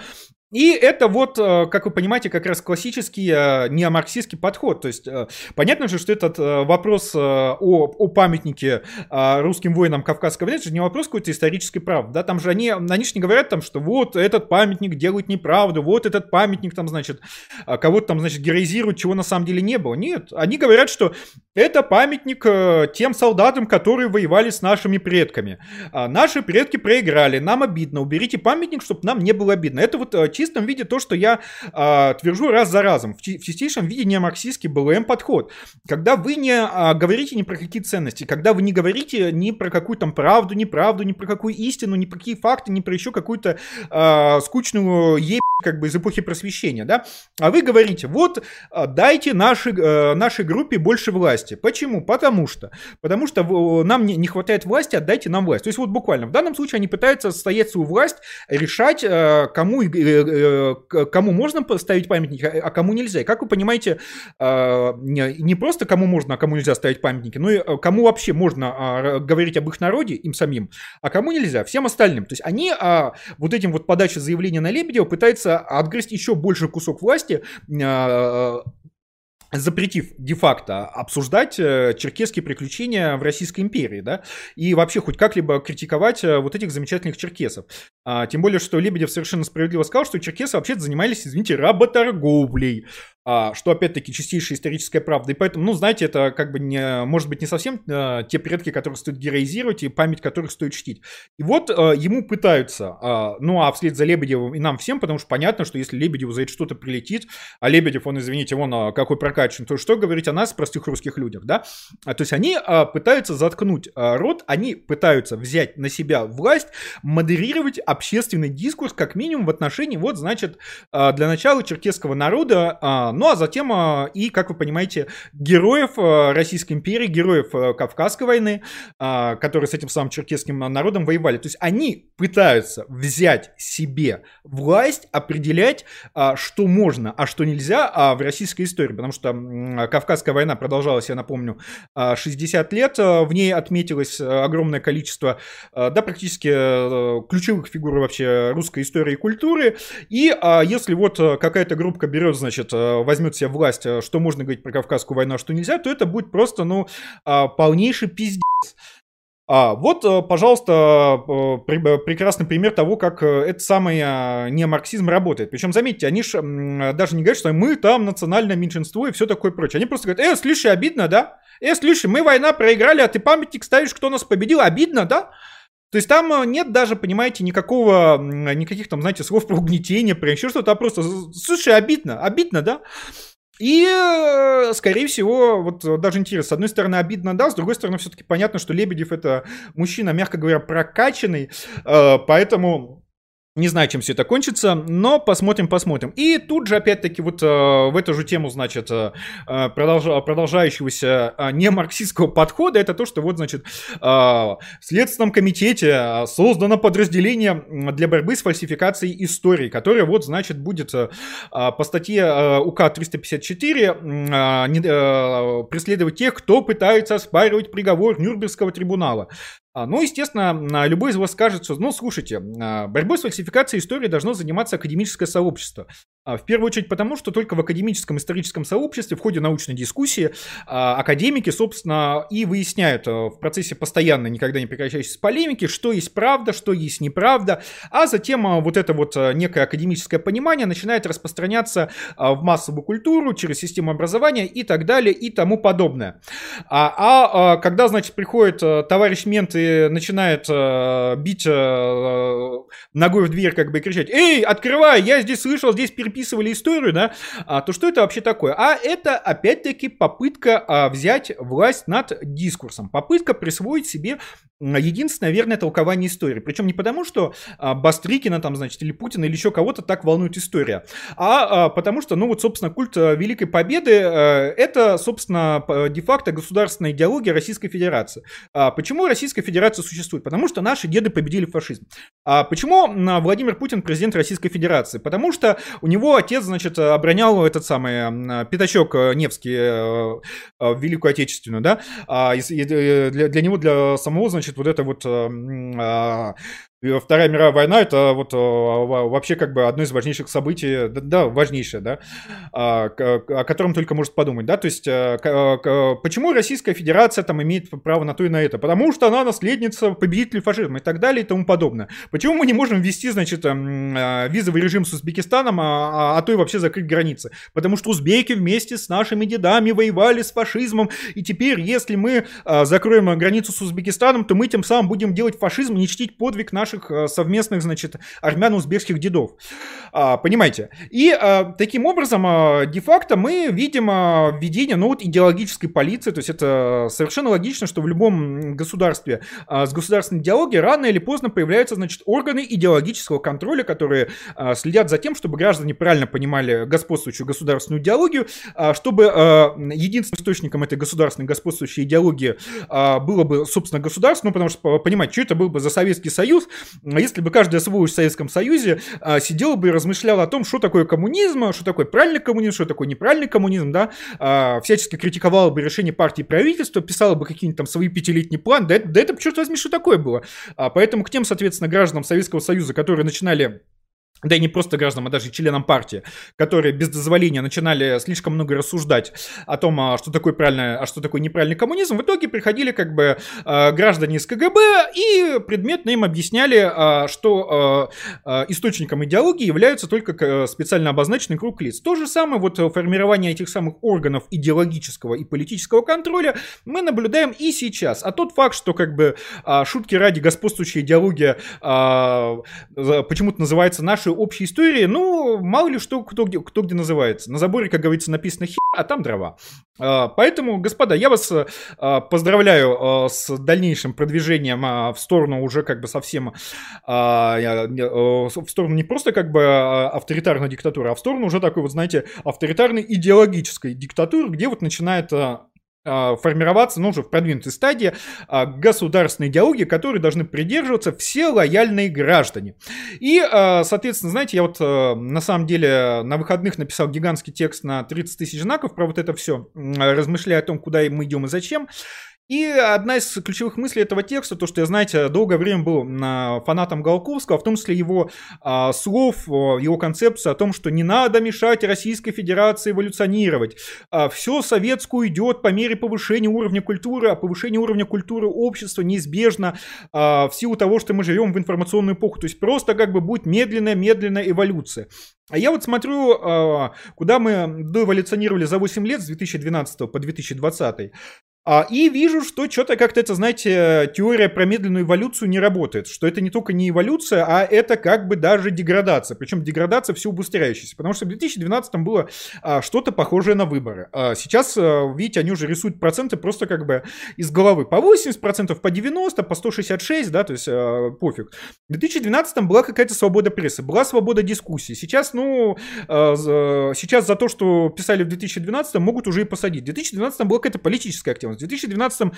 И это вот, э, как вы понимаете, как раз классический э, неомарксистский подход. То есть э, понятно же, что этот вопрос о, о памятнике русским воинам Кавказского войны, не вопрос какой-то исторической правды. Да? Там же они, они же не говорят там, что вот этот памятник делает неправду, вот этот памятник там, значит, кого-то там, значит, героизирует, чего на самом деле не было. Нет, они говорят, что это памятник тем солдатам, которые воевали с нашими предками. Наши предки проиграли, нам обидно, уберите памятник, чтобы нам не было обидно. Это вот чистом виде то, что я э, твержу раз за разом. В, чистейшем виде не марксистский БЛМ подход. Когда вы не э, говорите ни про какие ценности, когда вы не говорите ни про какую там правду, неправду, ни про какую истину, ни про какие факты, ни про еще какую-то э, скучную еб как бы из эпохи просвещения, да, а вы говорите, вот дайте нашей, нашей группе больше власти. Почему? Потому что. Потому что нам не, хватает власти, отдайте нам власть. То есть вот буквально в данном случае они пытаются стоять свою власть, решать, кому, кому можно поставить памятник, а кому нельзя. Как вы понимаете, не просто кому можно, а кому нельзя ставить памятники, но и кому вообще можно говорить об их народе, им самим, а кому нельзя, всем остальным. То есть они вот этим вот подачей заявления на Лебедева пытаются отгрызть еще больше кусок власти, запретив де-факто обсуждать э, черкесские приключения в Российской империи, да, и вообще хоть как-либо критиковать э, вот этих замечательных черкесов. А, тем более, что Лебедев совершенно справедливо сказал, что черкесы вообще занимались, извините, работорговлей. А, что опять-таки чистейшая историческая правда. И поэтому, ну, знаете, это как бы не, может быть не совсем а, те предки, которых стоит героизировать и память которых стоит чтить. И вот а, ему пытаются, а, ну, а вслед за Лебедевым и нам всем, потому что понятно, что если Лебедеву за это что-то прилетит, а Лебедев, он, извините, он а, какой прокачан, то что говорить о нас, простых русских людях, да? А, то есть они а, пытаются заткнуть а, рот, они пытаются взять на себя власть, модерировать общественный дискурс, как минимум в отношении, вот, значит, а, для начала черкесского народа, а, ну а затем а, и, как вы понимаете, героев Российской империи, героев Кавказской войны, которые с этим самым черкесским народом воевали. То есть они пытаются взять себе власть, определять, что можно, а что нельзя в российской истории. Потому что Кавказская война продолжалась, я напомню, 60 лет. В ней отметилось огромное количество, да, практически ключевых фигур вообще русской истории и культуры. И если вот какая-то группа берет, значит, возьмет себе власть, э, что можно говорить про Кавказскую войну, а что нельзя, то это будет просто, ну, а, полнейший пиздец. А, вот, э, пожалуйста, э, прекрасный пример того, как этот самый не марксизм работает. Причем, заметьте, они же даже не говорят, что мы там национальное меньшинство и все такое прочее. Они просто говорят, э, слушай, обидно, да? Э, слушай, мы война проиграли, а ты памятник ставишь, кто нас победил, обидно, да? То есть там э, нет даже, понимаете, никакого, никаких там, знаете, слов про угнетение, про еще что-то, а просто, слушай, обидно, обидно, да? И, э, скорее всего, вот даже интересно, с одной стороны обидно, да, с другой стороны все-таки понятно, что Лебедев это мужчина, мягко говоря, прокачанный, э, поэтому не знаю, чем все это кончится, но посмотрим, посмотрим. И тут же, опять-таки, вот э, в эту же тему, значит, э, э продолж, продолжающегося э, не марксистского подхода, это то, что вот, значит, э, в Следственном комитете создано подразделение для борьбы с фальсификацией истории, которое вот, значит, будет э, по статье э, УК 354 э, э, преследовать тех, кто пытается оспаривать приговор Нюрнбергского трибунала. А, ну, естественно, любой из вас скажет, что, ну, слушайте, а, борьбой с фальсификацией истории должно заниматься академическое сообщество. А, в первую очередь потому, что только в академическом историческом сообществе в ходе научной дискуссии академики, собственно, и выясняют в процессе постоянно, никогда не прекращающейся полемики, что есть правда, что есть неправда, а затем вот это вот некое академическое понимание начинает распространяться в массовую культуру, через систему образования и так далее и тому подобное. А, а когда, значит, приходит товарищ мент и начинает э, бить э, ногой в дверь, как бы кричать, эй, открывай, я здесь слышал, здесь переписывали историю, да, а, то что это вообще такое? А это, опять-таки, попытка а, взять власть над дискурсом, попытка присвоить себе единственное верное толкование истории. Причем не потому, что а, Бастрикина там, значит, или Путина, или еще кого-то так волнует история, а, а потому что, ну вот, собственно, культ э, Великой Победы э, это, собственно, де-факто государственная идеология Российской Федерации. А почему Российская Федерация существует? Потому что наши деды победили фашизм. А почему Владимир Путин президент Российской Федерации? Потому что у него отец, значит, оборонял этот самый пятачок э, Невский в Великую Отечественную, да, а для, для него, для самого, значит, значит, вот это вот а, Вторая мировая война это вот вообще как бы одно из важнейших событий, да, да важнейшее, да, а, о котором только может подумать, да, то есть э, почему Российская Федерация там имеет право на то и на это? Потому что она наследница победителей фашизма и так далее и тому подобное. Почему мы не можем ввести, значит, а, визовый режим с Узбекистаном, а, а то и вообще закрыть границы? Потому что узбеки вместе с нашими дедами воевали с фашизмом, и теперь, если мы закроем границу с Узбекистаном, то мы тем самым будем делать фашизм не чтить подвиг наших наших совместных, значит, армяно-узбекских дедов. А, понимаете? И а, таким образом, а, де-факто мы видим введение, ну вот, идеологической полиции, то есть это совершенно логично, что в любом государстве с государственной идеологией рано или поздно появляются, значит, органы идеологического контроля, которые следят за тем, чтобы граждане правильно понимали господствующую государственную идеологию, чтобы единственным источником этой государственной господствующей идеологии было бы, собственно, государство, ну, потому что, понимать, что это был бы за Советский Союз, если бы каждая сволочь в Советском Союзе а, сидела бы и размышляла о том, что такое коммунизм, что такое правильный коммунизм, что такое неправильный коммунизм, да, а, всячески критиковала бы решение партии и правительства, писала бы какие-нибудь там свои пятилетний план, да, да это, черт возьми, что такое было. А, поэтому к тем, соответственно, гражданам Советского Союза, которые начинали да и не просто гражданам, а даже членам партии, которые без дозволения начинали слишком много рассуждать о том, а что такое правильное, а что такое неправильный коммунизм, в итоге приходили как бы э, граждане из КГБ и предметно им объясняли, э, что э, источником идеологии являются только специально обозначенный круг лиц. То же самое вот формирование этих самых органов идеологического и политического контроля мы наблюдаем и сейчас. А тот факт, что как бы шутки ради господствующая идеология почему-то называется нашей нашей общей истории, ну, мало ли что, кто где, кто где называется. На заборе, как говорится, написано хи, а там дрова. А, поэтому, господа, я вас а, поздравляю а, с дальнейшим продвижением в сторону уже как бы совсем, в сторону не просто как бы авторитарной диктатуры, а в сторону уже такой вот, знаете, авторитарной идеологической диктатуры, где вот начинает формироваться, ну, уже в продвинутой стадии, а, государственной идеологии, которой должны придерживаться все лояльные граждане. И, а, соответственно, знаете, я вот на самом деле на выходных написал гигантский текст на 30 тысяч знаков про вот это все, размышляя о том, куда мы идем и зачем. И одна из ключевых мыслей этого текста, то, что я, знаете, долгое время был фанатом Голковского, в том числе его а, слов, его концепции о том, что не надо мешать Российской Федерации эволюционировать. А, все советскую идет по мере повышения уровня культуры, а повышение уровня культуры общества неизбежно а, в силу того, что мы живем в информационную эпоху. То есть просто как бы будет медленная-медленная эволюция. А я вот смотрю, а, куда мы доэволюционировали за 8 лет, с 2012 по 2020. А, и вижу, что что-то как-то это, знаете, теория про медленную эволюцию не работает. Что это не только не эволюция, а это как бы даже деградация. Причем деградация все убыстряющаяся. Потому что в 2012 было а, что-то похожее на выборы. А сейчас, а, видите, они уже рисуют проценты просто как бы из головы. По 80%, по 90%, по 166, да, то есть а, пофиг. В 2012 была какая-то свобода прессы, была свобода дискуссии. Сейчас, ну, а, сейчас за то, что писали в 2012 могут уже и посадить. В 2012 была какая-то политическая активность. В 2012 э,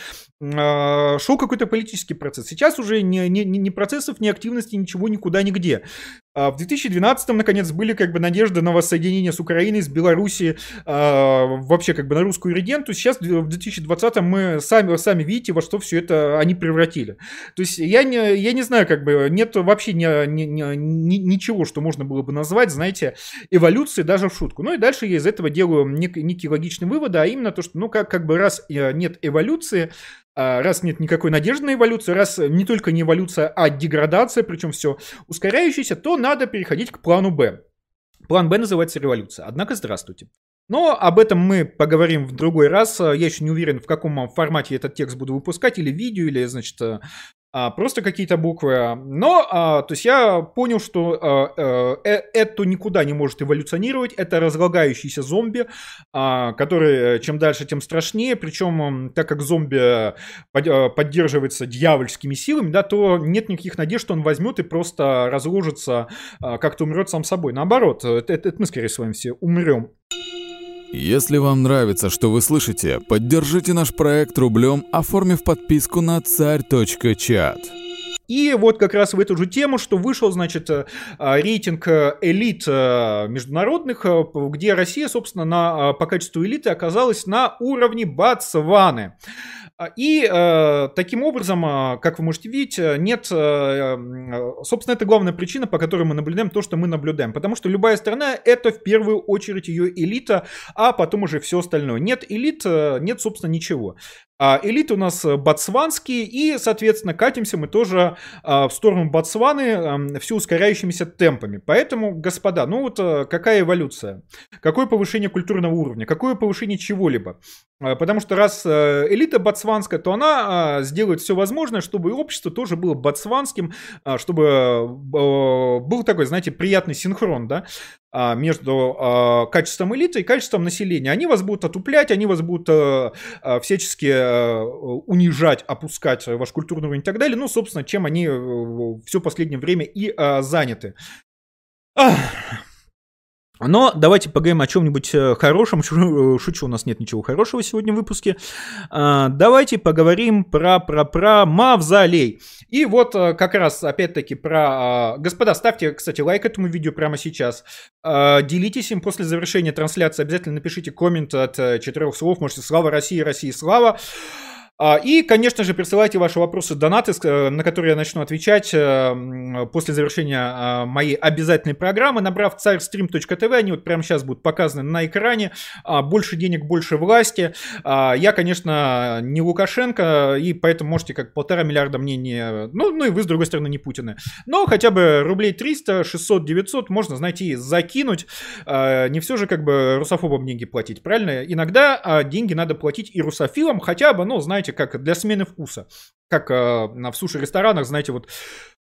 а, шел какой-то политический процесс. Сейчас уже ни, ни, ни процессов, ни активности, ничего никуда, нигде. А в 2012 наконец были как бы надежды на воссоединение с Украиной, с Белоруссией, э, вообще как бы на русскую регенту. Сейчас в 2020 мы сами, сами видите, во что все это они превратили. То есть я не, я не знаю, как бы нет вообще ни, ни, ни, ничего, что можно было бы назвать, знаете, эволюцией даже в шутку. Ну и дальше я из этого делаю нек, некие логичные выводы, а именно то, что ну как, как бы раз э, нет эволюции, а, раз нет никакой надежды на эволюцию, раз не только не эволюция, а деградация, причем все ускоряющееся, то надо переходить к плану Б. План Б называется революция. Однако, здравствуйте. Но об этом мы поговорим в другой раз. Я еще не уверен, в каком формате этот текст буду выпускать, или видео, или, значит, а, просто какие-то буквы. Но, а, то есть я понял, что а, э, это никуда не может эволюционировать. Это разлагающийся зомби, а, который чем дальше, тем страшнее. Причем, так как зомби под, а, поддерживается дьявольскими силами, да, то нет никаких надежд, что он возьмет и просто разложится, а, как-то умрет сам собой. Наоборот, это, это мы, скорее, с вами все умрем. Если вам нравится, что вы слышите, поддержите наш проект рублем, оформив подписку на царь.чат. И вот как раз в эту же тему, что вышел, значит, э, рейтинг э, элит э, международных, где Россия, собственно, на, по качеству элиты оказалась на уровне Ботсваны. А, и э, таким образом, а, как вы можете видеть, э, нет, э, собственно, это главная причина, по которой мы наблюдаем то, что мы наблюдаем. Потому что любая страна это в первую очередь ее элита, а потом уже все остальное. Нет элит, нет, собственно, ничего. А у нас ботсванские, и, соответственно, катимся мы тоже а, в сторону Ботсваны а, все ускоряющимися темпами. Поэтому, господа, ну вот а, какая эволюция? Какое повышение культурного уровня? Какое повышение чего-либо? А, потому что раз а, элита ботсванская, то она а, сделает все возможное, чтобы и общество тоже было ботсванским, чтобы был такой, знаете, приятный синхрон, да? А, между а, качеством элиты и качеством населения. Они вас будут отуплять, они вас будут а, всячески унижать, опускать ваш культурный уровень и так далее. Ну, собственно, чем они э, все последнее время и заняты. Но давайте поговорим о чем-нибудь э, хорошем. Э, шучу, у нас нет ничего хорошего сегодня в выпуске. А, давайте поговорим про, про, про Мавзолей. И вот э, как раз опять-таки про... А, господа, ставьте, кстати, лайк этому видео прямо сейчас. А, делитесь им после завершения трансляции. Обязательно напишите коммент от четырех слов. Можете «Слава России, России, слава!» А, и, конечно же, присылайте ваши вопросы, донаты, э, на которые я начну отвечать э, после завершения а, моей обязательной программы. Набрав царьстрим.тв, они вот прямо сейчас будут показаны на экране. А, больше денег, больше власти. Я, конечно, не Лукашенко, и поэтому можете как полтора миллиарда мне не... Ну, ну и вы, с другой стороны, не Путины. Но хотя бы рублей 300, 600, 900 можно, знаете, закинуть. Не все же как бы русофобам деньги платить, правильно? Иногда деньги надо платить и русофилам, хотя бы, ну, знаете, как для смены вкуса. Как э, в суши-ресторанах, знаете, вот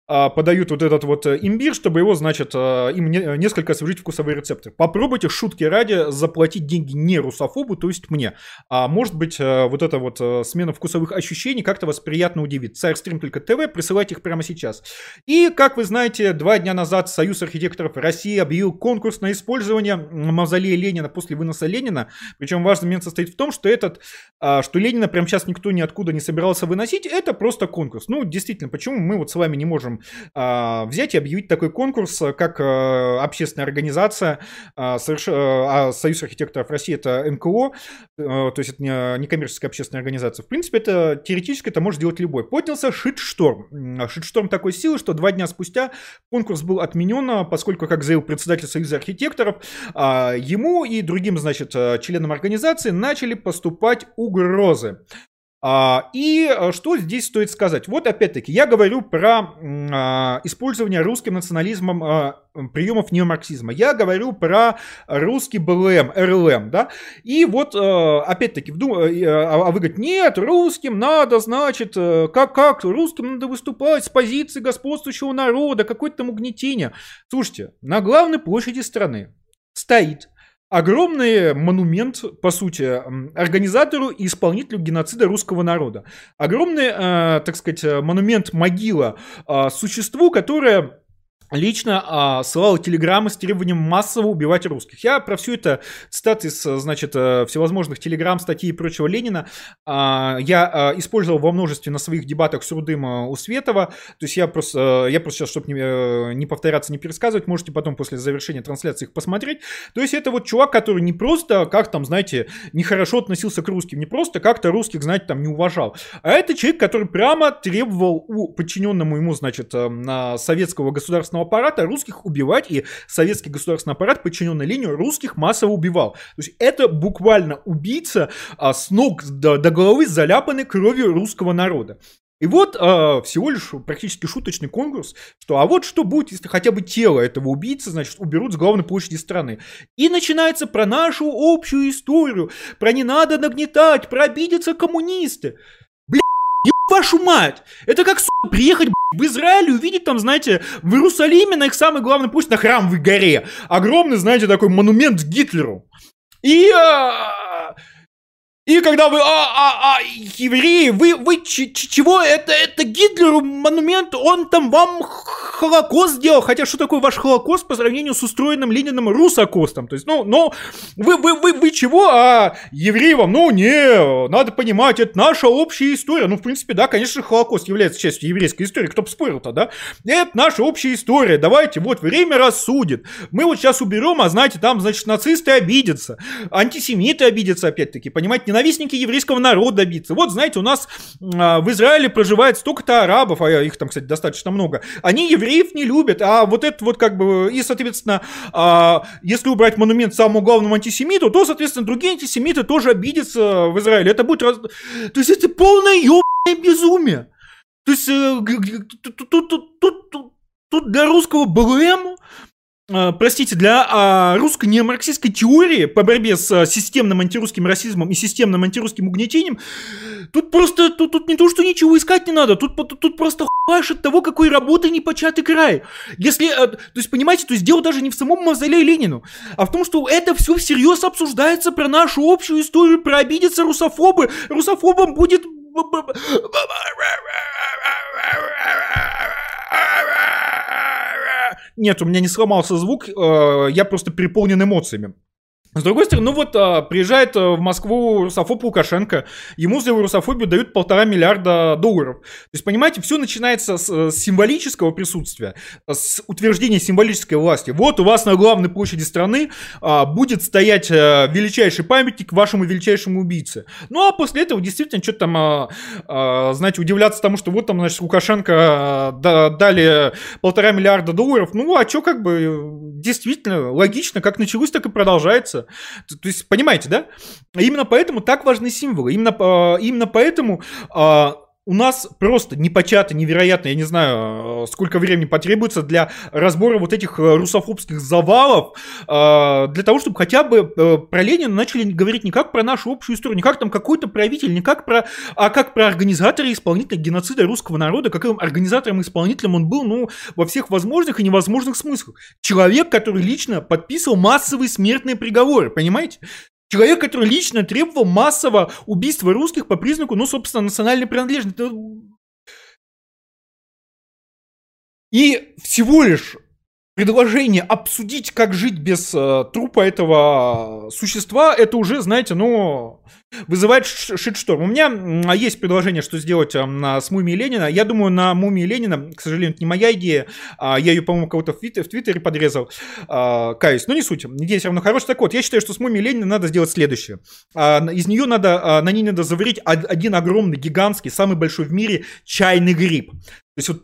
подают вот этот вот э, имбирь, чтобы его, значит, э, им несколько освежить вкусовые рецепторы. Попробуйте шутки ради заплатить деньги не русофобу, то есть мне. А может быть, э, вот эта вот смена вкусовых ощущений как-то вас приятно удивит. Царьстрим только ТВ, присылайте их прямо сейчас. И, как вы знаете, два дня назад Союз архитекторов России объявил конкурс на использование мавзолея Ленина после выноса Ленина. Причем важный момент состоит в том, что этот, а, что Ленина прямо сейчас никто ниоткуда не собирался выносить, это просто конкурс. Ну, действительно, почему мы вот с вами не можем а, взять и объявить такой конкурс, э, как э, общественная организация, а, а, Союз архитекторов России, это НКО, э, то есть это не некоммерческая общественная организация. В принципе, это теоретически это может делать любой. Поднялся шит-шторм. Шит-шторм такой силы, что два дня спустя конкурс был отменен, поскольку, как заявил председатель Союза архитекторов, ему и другим, значит, членам организации начали поступать угрозы. А, и э, что здесь стоит сказать? Вот опять-таки, я говорю про а, использование русским национализмом а, приемов неомарксизма. Я говорю про русский БЛМ, РЛМ, да? И вот, опять-таки, а вы говорите, нет, русским надо, значит, как, как, русским надо выступать с позиции господствующего народа, какое-то там угнетение. Слушайте, на главной площади страны стоит огромный монумент, по сути, организатору и исполнителю геноцида русского народа. Огромный, э, так сказать, монумент могила э, существу, которое лично а, ссылал телеграммы с требованием массово убивать русских. Я про все это цитаты из, значит, э, всевозможных телеграмм, статей и прочего Ленина а, я а, использовал во множестве на своих дебатах с Рудым а, у Светова. То есть я просто, я просто сейчас, чтобы не, э, не повторяться, не пересказывать, можете потом после завершения трансляции их посмотреть. То есть это вот чувак, который не просто, как там, знаете, нехорошо относился к русским, не просто как-то русских, знаете, там не уважал, а это человек, который прямо требовал у подчиненному ему, значит, на советского государственного государственного аппарата русских убивать, и советский государственный аппарат, подчиненный линию, русских массово убивал. То есть это буквально убийца а, с ног до, до головы заляпанной кровью русского народа. И вот э, всего лишь практически шуточный конкурс, что а вот что будет, если хотя бы тело этого убийцы, значит, уберут с главной площади страны. И начинается про нашу общую историю, про не надо нагнетать, про обидеться коммунисты. Вашу мать! Это как, сука, приехать, в Израиле увидеть там, знаете, в Иерусалиме на их самый главный пусть на храмовой горе огромный, знаете, такой монумент Гитлеру. И а, и когда вы, а, а, а, евреи, вы, вы ч, ч, чего, это, это Гитлеру монумент, он там вам Холокост сделал, хотя что такое ваш Холокост по сравнению с устроенным Лениным Русокостом, то есть, ну, ну, вы, вы, вы, вы чего, а евреи вам, ну, не, надо понимать, это наша общая история, ну, в принципе, да, конечно, Холокост является частью еврейской истории, кто бы спорил-то, да, это наша общая история, давайте, вот, время рассудит, мы вот сейчас уберем, а знаете, там, значит, нацисты обидятся, антисемиты обидятся, опять-таки, понимаете, не ненавистники еврейского народа добиться. Вот, знаете, у нас а, в Израиле проживает столько-то арабов, а их там, кстати, достаточно много. Они евреев не любят, а вот это вот как бы, и, соответственно, а, если убрать монумент самому главному антисемиту, то, соответственно, другие антисемиты тоже обидятся в Израиле. Это будет... Раз... То есть это полное ебаное безумие. То есть э, тут, тут, тут, тут, тут для русского БЛМ Э, простите, для а, русской неомарксистской теории по борьбе с а, системным антирусским расизмом и системным антирусским угнетением, тут просто, тут, тут не то, что ничего искать не надо, тут, тут, тут просто хуаш от того, какой работы непочатый край. Если, а, то есть, понимаете, то есть дело даже не в самом мавзолее Ленину, а в том, что это все всерьез обсуждается про нашу общую историю, про обидеться русофобы, русофобам будет нет, у меня не сломался звук, э, я просто переполнен эмоциями. С другой стороны, ну вот а, приезжает а, в Москву русофоб Лукашенко, ему за его русофобию дают полтора миллиарда долларов. То есть, понимаете, все начинается с, с символического присутствия, с утверждения символической власти. Вот у вас на главной площади страны а, будет стоять а, величайший памятник вашему величайшему убийце. Ну а после этого действительно что-то там, а, а, знаете, удивляться тому, что вот там, значит, Лукашенко да, дали полтора миллиарда долларов. Ну а что как бы действительно логично, как началось, так и продолжается меняются. То, то есть, понимаете, да? Именно поэтому так важны символы. Именно, э, именно поэтому э, у нас просто непочато, невероятно, я не знаю, э, сколько времени потребуется для разбора вот этих э, русофобских завалов, э, для того, чтобы хотя бы про Ленина начали говорить не как про нашу общую историю, не как там какой-то правитель, не как про, а как про организатора и исполнителя геноцида русского народа, каким организатором и исполнителем он был, ну, во всех возможных и невозможных смыслах. Человек, который лично подписывал массовые смертные приговоры, понимаете? Человек, который лично требовал массового убийства русских по признаку, ну, собственно, национальной принадлежности. И всего лишь предложение обсудить, как жить без э, трупа этого существа, это уже, знаете, ну, вызывает шитшторм. У меня есть предложение, что сделать э, с мумией Ленина. Я думаю, на мумии Ленина, к сожалению, это не моя идея. А я ее, по-моему, кого-то в, Твиттере, подрезал. А, каюсь, но не суть. Идея все равно хорошая. Так вот, я считаю, что с мумией Ленина надо сделать следующее. А, из нее надо, на ней надо заварить один огромный, гигантский, самый большой в мире чайный гриб. То есть вот,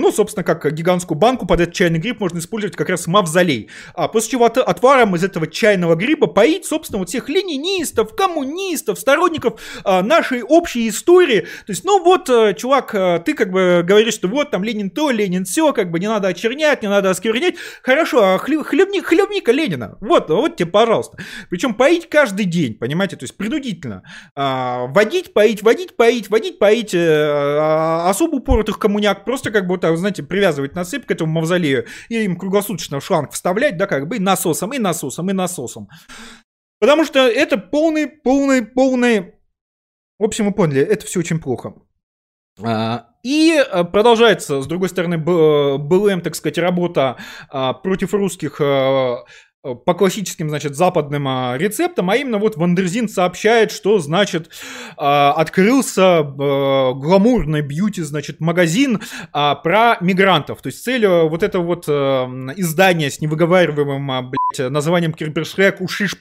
ну, собственно, как гигантскую банку под этот чайный гриб можно использовать как раз мавзолей. А после чего от, отваром из этого чайного гриба поить, собственно, вот всех ленинистов, коммунистов, сторонников а, нашей общей истории. То есть, ну вот, а, чувак, а, ты как бы говоришь, что вот там Ленин то, Ленин все, как бы не надо очернять, не надо осквернять. Хорошо, а хлеб, хлебни, хлебника Ленина. Вот, вот тебе, пожалуйста. Причем поить каждый день, понимаете, то есть принудительно. А, водить, поить, водить, поить, водить, поить. А, особо упоротых коммуняк просто как бы, так, знаете, привязывать насыпь к этому мавзолею и им круглосуточно шланг вставлять, да, как бы и насосом, и насосом, и насосом. Потому что это полный, полный, полный... В общем, вы поняли, это все очень плохо. А, и э, продолжается, с другой стороны, БЛМ, так сказать, работа а, против русских э, Э, по классическим, значит, западным а, рецептам, а именно вот Wonderzine сообщает, что, значит, а, открылся а, гламурный beauty, значит, магазин а, про мигрантов. То есть целью вот этого вот а, издания с невыговариваемым, а, блядь, названием Кирбершрек Ушиш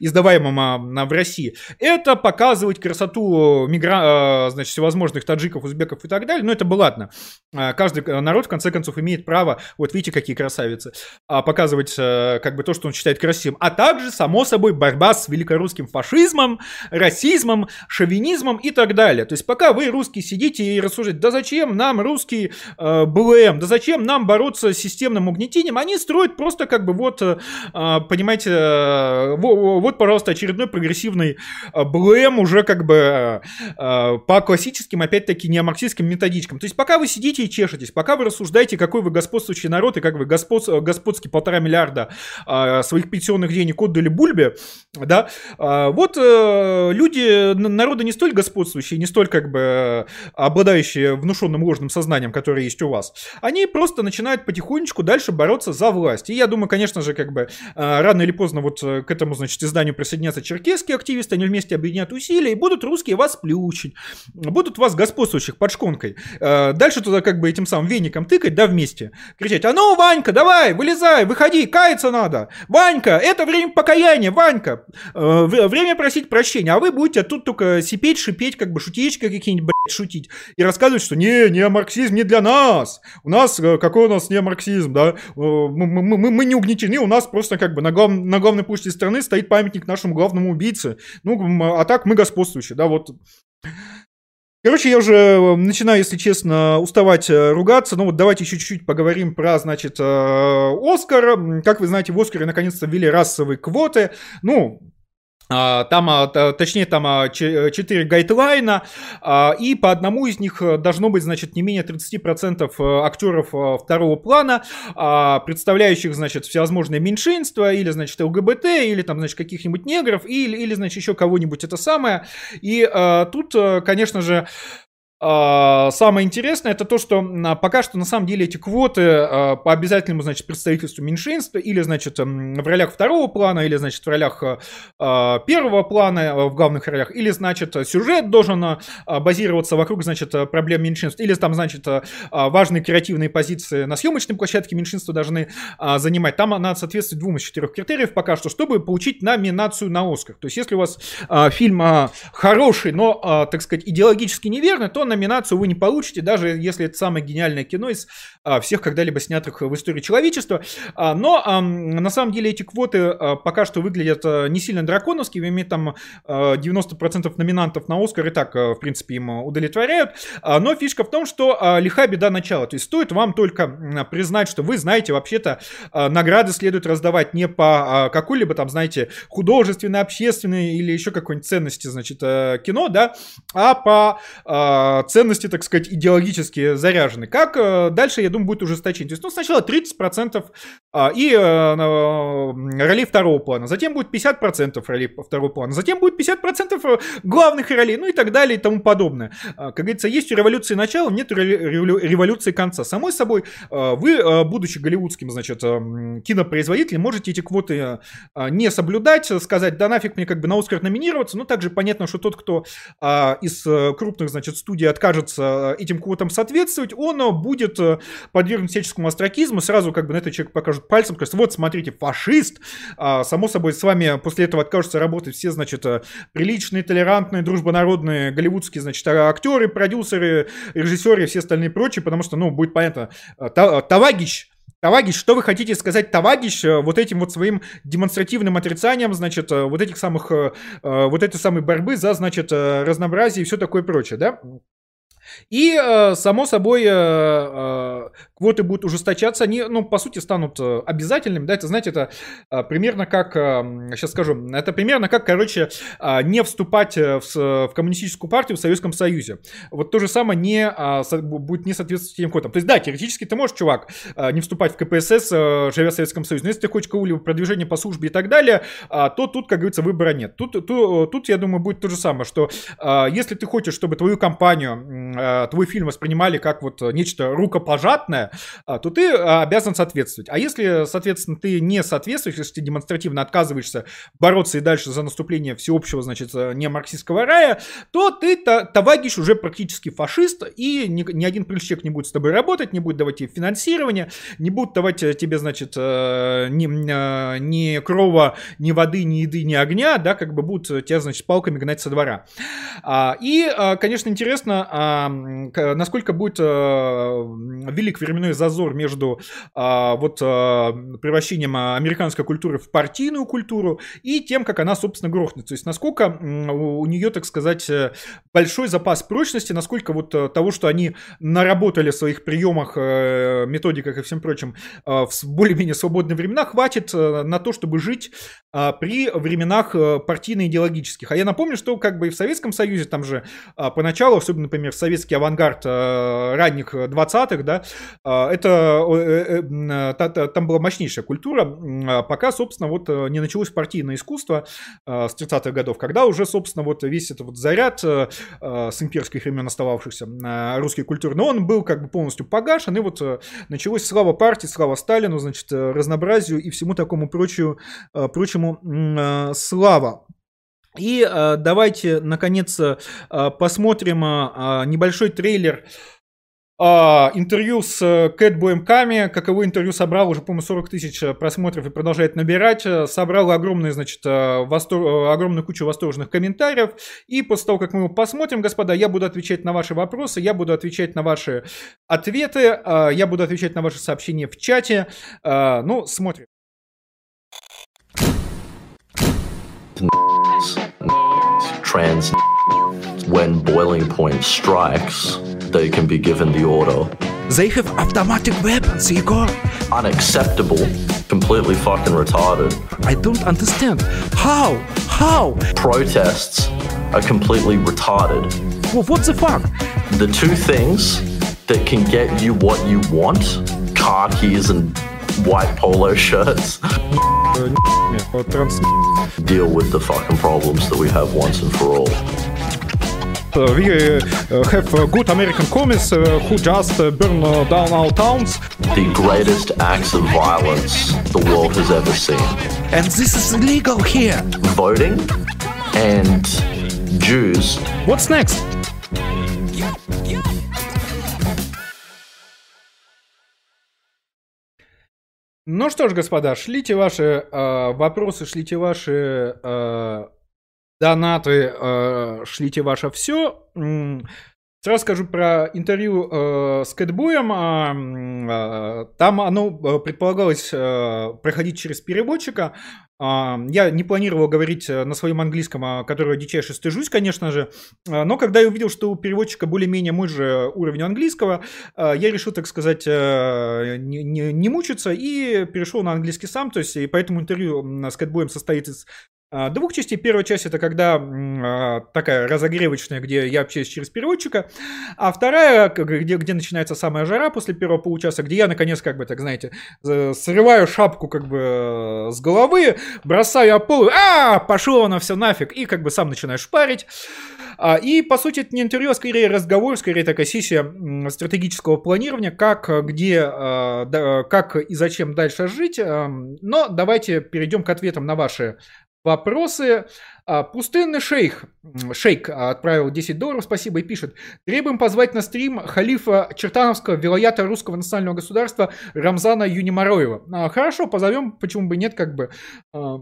издаваемым а, в России, это показывать красоту мигра... значит, всевозможных таджиков, узбеков и так далее. Но это бы ладно. Каждый народ, в конце концов, имеет право, вот видите, какие красавицы, показывать Э, как бы то, что он считает красивым, а также, само собой, борьба с великорусским фашизмом, расизмом, шовинизмом и так далее. То есть пока вы, русские, сидите и рассуждаете, да зачем нам русский э, БЛМ, да зачем нам бороться с системным угнетением, они строят просто как бы вот, э, понимаете, э, вот, пожалуйста, очередной прогрессивный э, БЛМ уже как бы э, по классическим, опять-таки, неомарксистским методичкам. То есть пока вы сидите и чешетесь, пока вы рассуждаете, какой вы господствующий народ и как вы господ, господский полтора миллиарда а, своих пенсионных денег отдали Бульбе, да, а, вот э, люди, народы не столь господствующие, не столь как бы обладающие внушенным ложным сознанием, которое есть у вас, они просто начинают потихонечку дальше бороться за власть. И я думаю, конечно же, как бы а, рано или поздно вот к этому, значит, изданию присоединятся черкесские активисты, они вместе объединят усилия, и будут русские вас плющить, будут вас господствующих под шконкой. Э, дальше туда как бы этим самым веником тыкать, да, вместе. Кричать, а ну, Ванька, давай, вылезай, выходи, каяться надо. Ванька, это время покаяния, Ванька. Э, время просить прощения, а вы будете тут только сипеть, шипеть, как бы шутечка какие-нибудь, блядь, шутить. И рассказывать, что не, не марксизм не для нас. У нас, э, какой у нас не марксизм, да? Мы, мы, мы, мы не угнетены, у нас просто как бы на, глав, на главной площади страны стоит памятник нашему главному убийце. Ну, а так мы господствующие, да, вот. Короче, я уже э, начинаю, если честно, уставать э, ругаться. Ну вот давайте еще чуть-чуть поговорим про, значит, э, Оскар. Как вы знаете, в Оскаре наконец-то ввели расовые квоты. Ну, там, а, точнее, там 4 а, гайдлайна, и по одному из них э, должно быть, значит, не менее 30% э, актеров э, второго плана, представляющих, значит, всевозможные меньшинства, или, значит, ЛГБТ, или там, значит, каких-нибудь негров, или, или значит, еще кого-нибудь это самое. И тут, конечно же, а, самое интересное это то, что пока что на самом деле эти квоты а, по обязательному, значит, представительству меньшинства или, значит, в ролях второго плана, или, значит, в ролях а, первого плана, в главных ролях, или, значит, сюжет должен базироваться вокруг, значит, проблем меньшинств, или там, значит, важные креативные позиции на съемочной площадке меньшинства должны занимать. Там надо соответствовать двум из четырех критериев пока что, чтобы получить номинацию на Оскар. То есть, если у вас фильм хороший, но, так сказать, идеологически неверный, то номинацию вы не получите, даже если это самое гениальное кино из а, всех когда-либо снятых в истории человечества. А, но а, на самом деле эти квоты а, пока что выглядят а, не сильно драконовскими, там а, 90% номинантов на Оскар и так, а, в принципе, им удовлетворяют. А, но фишка в том, что а, лиха беда начала. То есть стоит вам только а, признать, что вы знаете, вообще-то а, награды следует раздавать не по а, какой-либо там, знаете, художественной, общественной или еще какой-нибудь ценности, значит, а, кино, да, а по а, ценности, так сказать, идеологически заряжены. Как э, дальше, я думаю, будет ужесточение. То есть, ну, сначала 30% а, и э, ролей второго плана, затем будет 50% ролей второго плана, затем будет 50% э, главных ролей, ну и так далее и тому подобное. А, как говорится, есть у революции начало, нет революции конца. Самой собой, вы, будучи голливудским, значит, кинопроизводителем, можете эти квоты не соблюдать, сказать, да нафиг мне как бы на Оскар номинироваться, но также понятно, что тот, кто из крупных, значит, студий откажется э, этим квотам соответствовать, он э, будет э, подвергнут всяческому астракизму, сразу как бы на этот человек покажут пальцем, скажут, вот, смотрите, фашист, а, само собой, с вами после этого откажутся работать все, значит, приличные, толерантные, дружбонародные, голливудские, значит, актеры, продюсеры, режиссеры и все остальные прочие, потому что, ну, будет понятно, Тавагич, Тавагич, что вы хотите сказать, Тавагич, вот этим вот своим демонстративным отрицанием, значит, вот этих самых, вот этой самой борьбы за, значит, разнообразие и все такое прочее, да? И, э, само собой, э, э, квоты будут ужесточаться, они, ну, по сути, станут обязательными, да, это, знаете, это примерно как, сейчас скажу, это примерно как, короче, не вступать в, в коммунистическую партию в Советском Союзе. Вот то же самое не, будет не соответствовать этим квотам. То есть, да, теоретически ты можешь, чувак, не вступать в КПСС, живя в Советском Союзе, но если ты хочешь какого-либо продвижения по службе и так далее, то тут, как говорится, выбора нет. Тут, тут, тут я думаю, будет то же самое, что если ты хочешь, чтобы твою компанию Э, твой фильм воспринимали как вот нечто рукопожатное, э, то ты э, обязан соответствовать. А если, соответственно, ты не соответствуешь, если ты демонстративно отказываешься бороться и дальше за наступление всеобщего, значит, не марксистского рая, то ты, товарищ, уже практически фашист, и ни, ни один прыщик не будет с тобой работать, не будет давать тебе финансирование, не будет давать тебе, значит, ни, ни крова, ни воды, ни еды, ни огня, да, как бы будут тебя, значит, палками гнать со двора. А, и, конечно, интересно, а, насколько будет э, велик временной зазор между а, вот а, превращением американской культуры в партийную культуру и тем, как она, собственно, грохнется. То есть насколько у нее, так сказать, э, большой запас прочности, насколько вот э, того, что они наработали в своих приемах, методиках и всем прочем в более-менее свободные времена, хватит на то, чтобы жить при временах партийно-идеологических. А я напомню, что как бы и в Советском Союзе там же поначалу, особенно, например, в советский авангард э, ранних 20-х, да, э, это э, там была мощнейшая культура, пока, собственно, вот не началось партийное искусство с 30-х годов, когда уже, собственно, вот весь этот вот заряд с имперских времен остававшихся русской культуры, но он был как бы полностью погашен, и вот началось слава партии, слава Сталину, значит, разнообразию и всему такому прочему, прочему слава. И э, давайте, наконец, э, посмотрим э, небольшой трейлер а, интервью с э, Кэтбоем Ками, каково интервью собрал уже, по-моему, 40 тысяч э, просмотров и продолжает набирать. Э, собрал огромную, значит, востор... огромную кучу восторженных комментариев. И после того, как мы его посмотрим, господа, я буду отвечать на ваши вопросы, я буду отвечать на ваши ответы, я буду отвечать на ваши сообщения в чате. Ну, смотрим. Trans when boiling point strikes they can be given the order. They have automatic weapons, Igor. Unacceptable. Completely fucking retarded. I don't understand. How? How? Protests are completely retarded. Well, what the fuck? The two things that can get you what you want car keys and white polo shirts deal with the fucking problems that we have once and for all. we uh, uh, have good American commies uh, who just burn down our towns. The greatest acts of violence the world has ever seen. And this is illegal here. Voting and Jews. What's next? Ну что ж, господа, шлите ваши э, вопросы, шлите ваши э, донаты, э, шлите ваше все. Сразу скажу про интервью э, с Кэтбоем. Э, э, там оно э, предполагалось э, проходить через переводчика. Э, я не планировал говорить на своем английском, которого дичайше стыжусь, конечно же. Но когда я увидел, что у переводчика более-менее мой же уровень английского, э, я решил, так сказать, э, не, не, не мучиться и перешел на английский сам. То есть, и поэтому интервью с Кэтбоем состоит из двух частей. Первая часть это когда а, такая разогревочная, где я общаюсь через переводчика, а вторая, где, где начинается самая жара после первого получаса, где я наконец, как бы, так знаете, срываю шапку как бы э, с головы, бросаю о пол, а, пошло оно все нафиг, и как бы сам начинаю шпарить. А, и, по сути, это не интервью, а скорее разговор, скорее такая сессия стратегического планирования, как, где, как и зачем дальше жить. Но давайте перейдем к ответам на ваши вопросы. А, пустынный шейх, шейк отправил 10 долларов, спасибо, и пишет. Требуем позвать на стрим халифа Чертановского, вилоята русского национального государства Рамзана Юнимароева. А, хорошо, позовем, почему бы нет, как бы. А,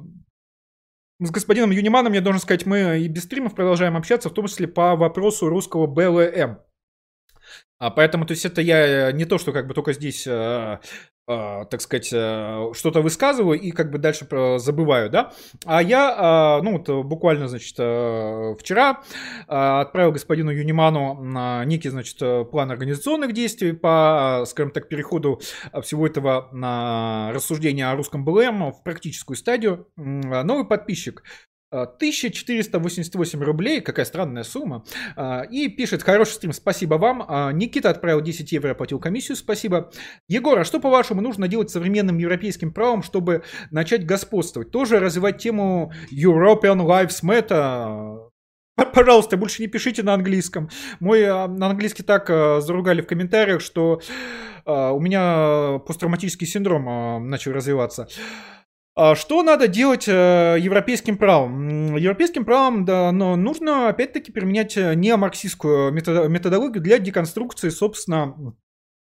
с господином Юниманом, я должен сказать, мы и без стримов продолжаем общаться, в том числе по вопросу русского БЛМ. А поэтому, то есть это я не то, что как бы только здесь Uh, так сказать, uh, что-то высказываю и как бы дальше забываю, да. А я, uh, ну вот буквально, значит, вчера отправил господину Юниману некий, значит, план организационных действий по, скажем так, переходу всего этого на рассуждения о русском БЛМ в практическую стадию. Новый подписчик 1488 рублей, какая странная сумма. А, и пишет, хороший стрим, спасибо вам. А, Никита отправил 10 евро, оплатил комиссию, спасибо. Егор, а что по-вашему нужно делать современным европейским правом, чтобы начать господствовать? Тоже развивать тему European Lives Matter? Пожалуйста, больше не пишите на английском. Мой на английский так заругали в комментариях, что у меня посттравматический синдром начал развиваться. А что надо делать э, европейским правом? Европейским правом да, но нужно опять-таки применять э, неомарксистскую методологию для деконструкции, собственно,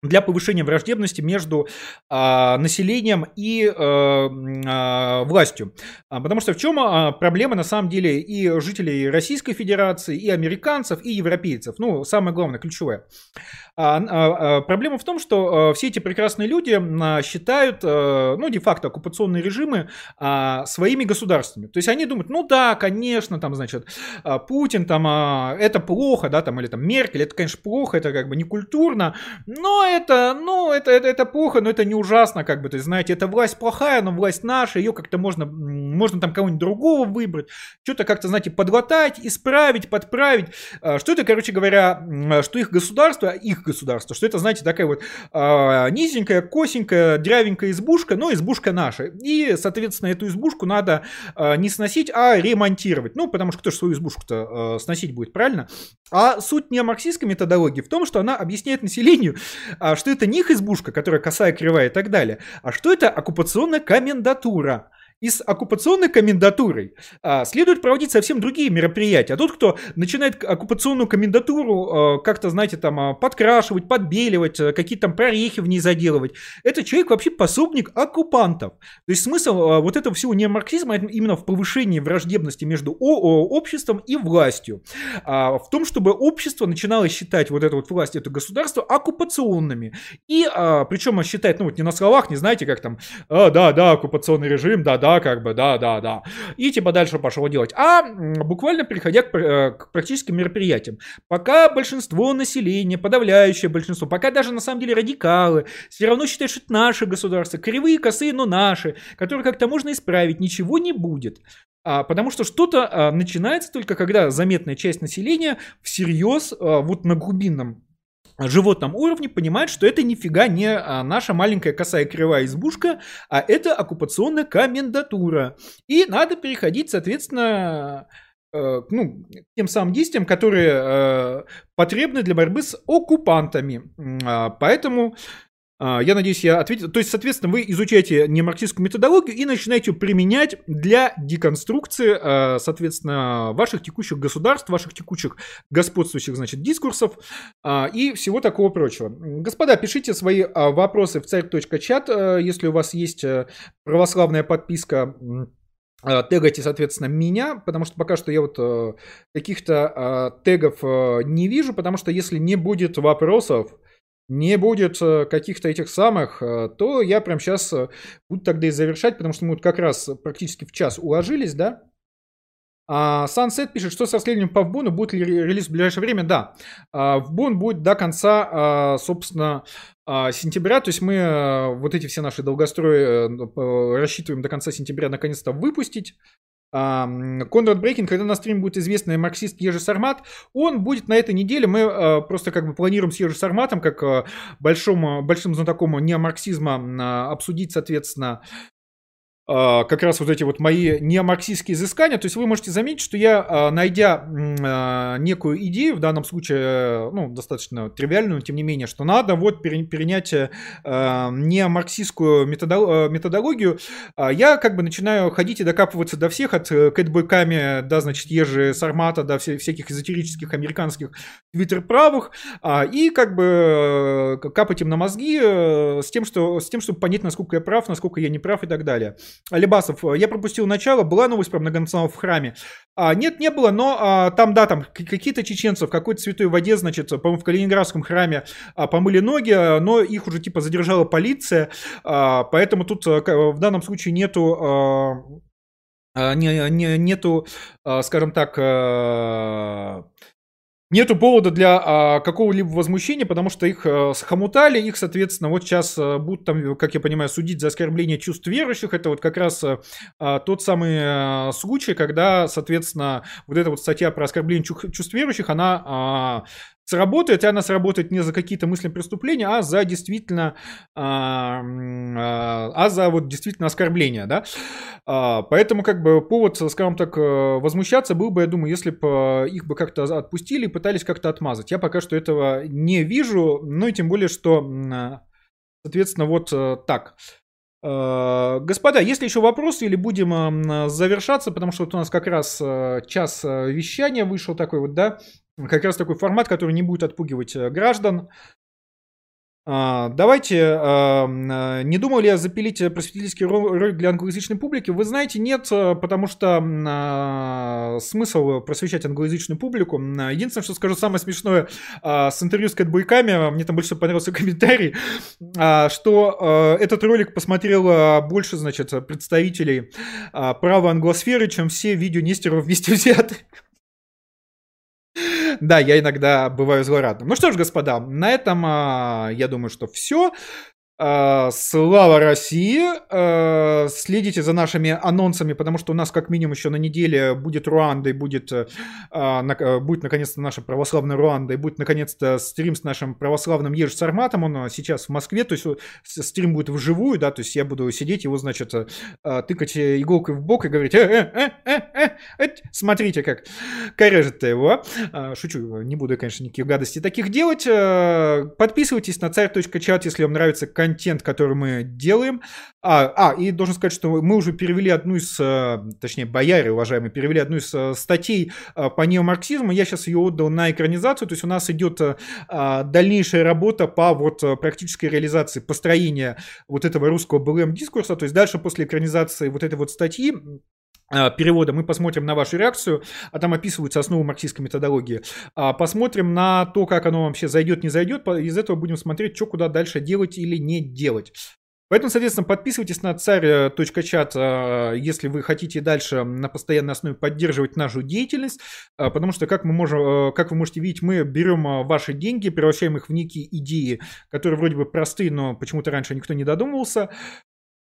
для повышения враждебности между а, населением и а, а, властью. Потому что в чем а, проблема на самом деле и жителей Российской Федерации, и американцев, и европейцев? Ну, самое главное, ключевое. А, а, а, проблема в том, что все эти прекрасные люди считают, ну, де-факто, оккупационные режимы своими государствами. То есть они думают, ну да, конечно, там, значит, Путин, там, это плохо, да, там, или там Меркель, это, конечно, плохо, это как бы не культурно, но это, ну, это, это, это плохо, но это не ужасно, как бы, то есть, знаете, это власть плохая, но власть наша, ее как-то можно, можно там кого-нибудь другого выбрать, что-то как-то, знаете, подглотать, исправить, подправить. Что это, короче говоря, что их государство, их государство, что это, знаете, такая вот а, низенькая, косенькая, дрявенькая избушка, но избушка наша. И, соответственно, эту избушку надо а, не сносить, а ремонтировать. Ну, потому что кто же свою избушку-то сносить будет, правильно? А суть не марксистской методологии в том, что она объясняет населению, а что это не их избушка, которая косая, кривая и так далее, а что это оккупационная комендатура. И с оккупационной комендатурой а, следует проводить совсем другие мероприятия. А тот, кто начинает оккупационную комендатуру а, как-то, знаете, там а, подкрашивать, подбеливать, а, какие-то там прорехи в ней заделывать, это человек вообще пособник оккупантов. То есть смысл а, вот этого всего неомарксизма это именно в повышении врождебности между о- обществом и властью. А, в том, чтобы общество начинало считать вот эту вот власть, это государство оккупационными. И а, причем считать, ну вот не на словах, не знаете, как там, а, да, да, оккупационный режим, да, да, как бы, да, да, да. И типа дальше пошло делать. А буквально переходя к, э, к практическим мероприятиям. Пока большинство населения, подавляющее большинство, пока даже на самом деле радикалы, все равно считают, что это наше государство, кривые, косые, но наши, которые как-то можно исправить, ничего не будет. А, потому что что-то а, начинается только когда заметная часть населения всерьез, а, вот на глубинном животном уровне понимает, что это нифига не а, наша маленькая косая кривая избушка, а это оккупационная комендатура. И надо переходить, соответственно, э, ну, к тем самым действиям, которые э, потребны для борьбы с оккупантами. А, Поэтому я надеюсь, я ответил. То есть, соответственно, вы изучаете немарксистскую методологию и начинаете применять для деконструкции, а, соответственно, ваших текущих государств, ваших текущих господствующих, значит, дискурсов а, и всего такого прочего. Господа, пишите свои а, вопросы в царь.чат, а, если у вас есть а, православная подписка. а, Тегайте, соответственно, меня, потому что пока что я вот э, каких-то а, тегов э, не вижу, потому что если не будет вопросов, не будет э, каких-то этих самых, э, то я прям сейчас буду тогда и завершать, потому что мы вот как раз практически в час уложились, да? А, Sunset пишет, что с расследованием по Вбону, будет ли ре- релиз в ближайшее время? Да. А, Вбон будет до конца, а, собственно, а, сентября, то есть мы э, вот эти все наши долгострои э, э, рассчитываем до конца сентября наконец-то выпустить. Конрад Брейкин, когда на стриме будет известный марксист Ежи Сармат, он будет на этой неделе, мы э, просто как бы планируем с Ежи Сарматом, как э, большим, э, большим знатоком неомарксизма, м, а, обсудить, соответственно, как раз вот эти вот мои неомарксистские изыскания. То есть вы можете заметить, что я, а, найдя а, некую идею, в данном случае, э, ну, достаточно тривиальную, тем не менее, что надо вот пере- перенять э, а, неомарксистскую э, методологию, а, я как бы начинаю ходить и докапываться до всех, от э, Кэтбой Ками до, значит, Ежи Сармата, до вся- всяких эзотерических американских твиттер-правых, а, и как бы капать им на мозги с тем, что, с тем, чтобы понять, насколько я прав, насколько я не прав и так далее. Алибасов, э, я пропустил начало, была новость про многонационалов в храме. А, нет, не было, но а, там, да, там какие-то чеченцы в какой-то святой воде, значит, по-моему, в Калининградском храме а, помыли ноги, а, но их уже типа задержала полиция, а, поэтому тут а, в данном случае нету... а, а, не, не- нету, а, скажем так, Нету повода для а, какого-либо возмущения, потому что их а, схомутали, их, соответственно, вот сейчас а, будут там, как я понимаю, судить за оскорбление чувств верующих. Это вот как раз а, а, тот самый а, случай, когда, соответственно, вот эта вот статья про оскорбление чу- чувств верующих, она а, сработает, и она сработает не за какие-то мысли преступления, а за действительно, а, а, а за вот действительно оскорбление, да. А, Поэтому как бы повод, скажем так, э, возмущаться был бы, я думаю, если бы их бы как-то отпустили и пытались как-то отмазать. Я пока что этого не вижу, ну и тем более, что, соответственно, вот э, так. Э, Господа, есть ли еще вопросы или будем завершаться, потому что вот у нас как раз э, час э, вещания вышел такой вот, да, как раз такой формат, который не будет отпугивать э, граждан. А, Давайте, а, м, а, не думал ли я запилить э, просветительский ро- ролик для англоязычной публики? Вы знаете, нет, э, потому что смысл просвещать англоязычную публику. Единственное, что скажу самое смешное с интервью с Кэтбойками, мне там больше понравился комментарий, что э, этот ролик посмотрело больше, значит, представителей права англосферы, чем все видео Нестерова вместе взяты. Да, я иногда бываю злорадным. Ну что ж, господа, на этом а, я думаю, что все. Слава России! А, Следите за нашими анонсами, потому что у нас как минимум еще на неделе будет Руанда и будет, а, будет наконец-то наша православная Руанда и будет наконец-то стрим с нашим православным Еж Сарматом. Он а, сейчас в Москве, то есть э, стрим будет вживую, да, то есть я буду сидеть, его, значит, э, а, тыкать э, иголкой в бок и говорить, э, э, э, э, э, смотрите, как корежит-то его. А, Шучу, не буду, конечно, никаких гадостей таких делать. Подписывайтесь на царь.чат, если вам нравится контент контент, который мы делаем. А, а, и должен сказать, что мы уже перевели одну из, э, точнее, бояре, уважаемые, перевели одну из э, статей э, по неомарксизму. Я сейчас ее отдал на экранизацию, то есть у нас идет а, дальнейшая работа по вот практической реализации построения вот этого русского БЛМ дискурса. То есть дальше после экранизации вот этой вот статьи перевода мы посмотрим на вашу реакцию, а там описываются основы марксистской методологии. Посмотрим на то, как оно вообще зайдет, не зайдет. Из этого будем смотреть, что куда дальше делать или не делать. Поэтому, соответственно, подписывайтесь на царь.чат, а, если вы хотите дальше на постоянной основе поддерживать нашу деятельность, а, потому что, как, мы можем, а, как вы можете видеть, мы берем ваши деньги, превращаем их в некие идеи, которые вроде бы простые, но почему-то раньше никто не додумывался, а,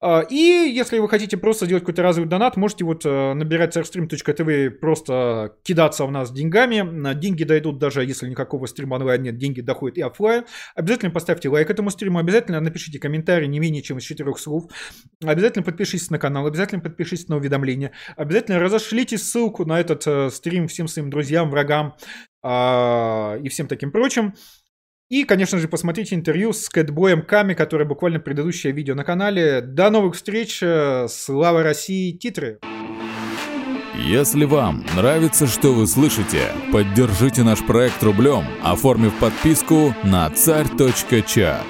и если вы хотите просто сделать какой-то разовый донат, можете вот э, набирать airstream.tv, просто кидаться у нас деньгами. Деньги дойдут даже если никакого стрима онлайн нет, деньги доходят и офлайн. Обязательно поставьте лайк этому стриму, обязательно напишите комментарий не менее чем из четырех слов. Обязательно подпишитесь на канал, обязательно подпишитесь на уведомления. Обязательно разошлите ссылку на этот э, стрим всем своим друзьям, врагам а, и всем таким прочим. И, конечно же, посмотрите интервью с Кэтбоем Ками, которое буквально предыдущее видео на канале. До новых встреч! Слава России! Титры! Если вам нравится, что вы слышите, поддержите наш проект рублем, оформив подписку на царь.чат.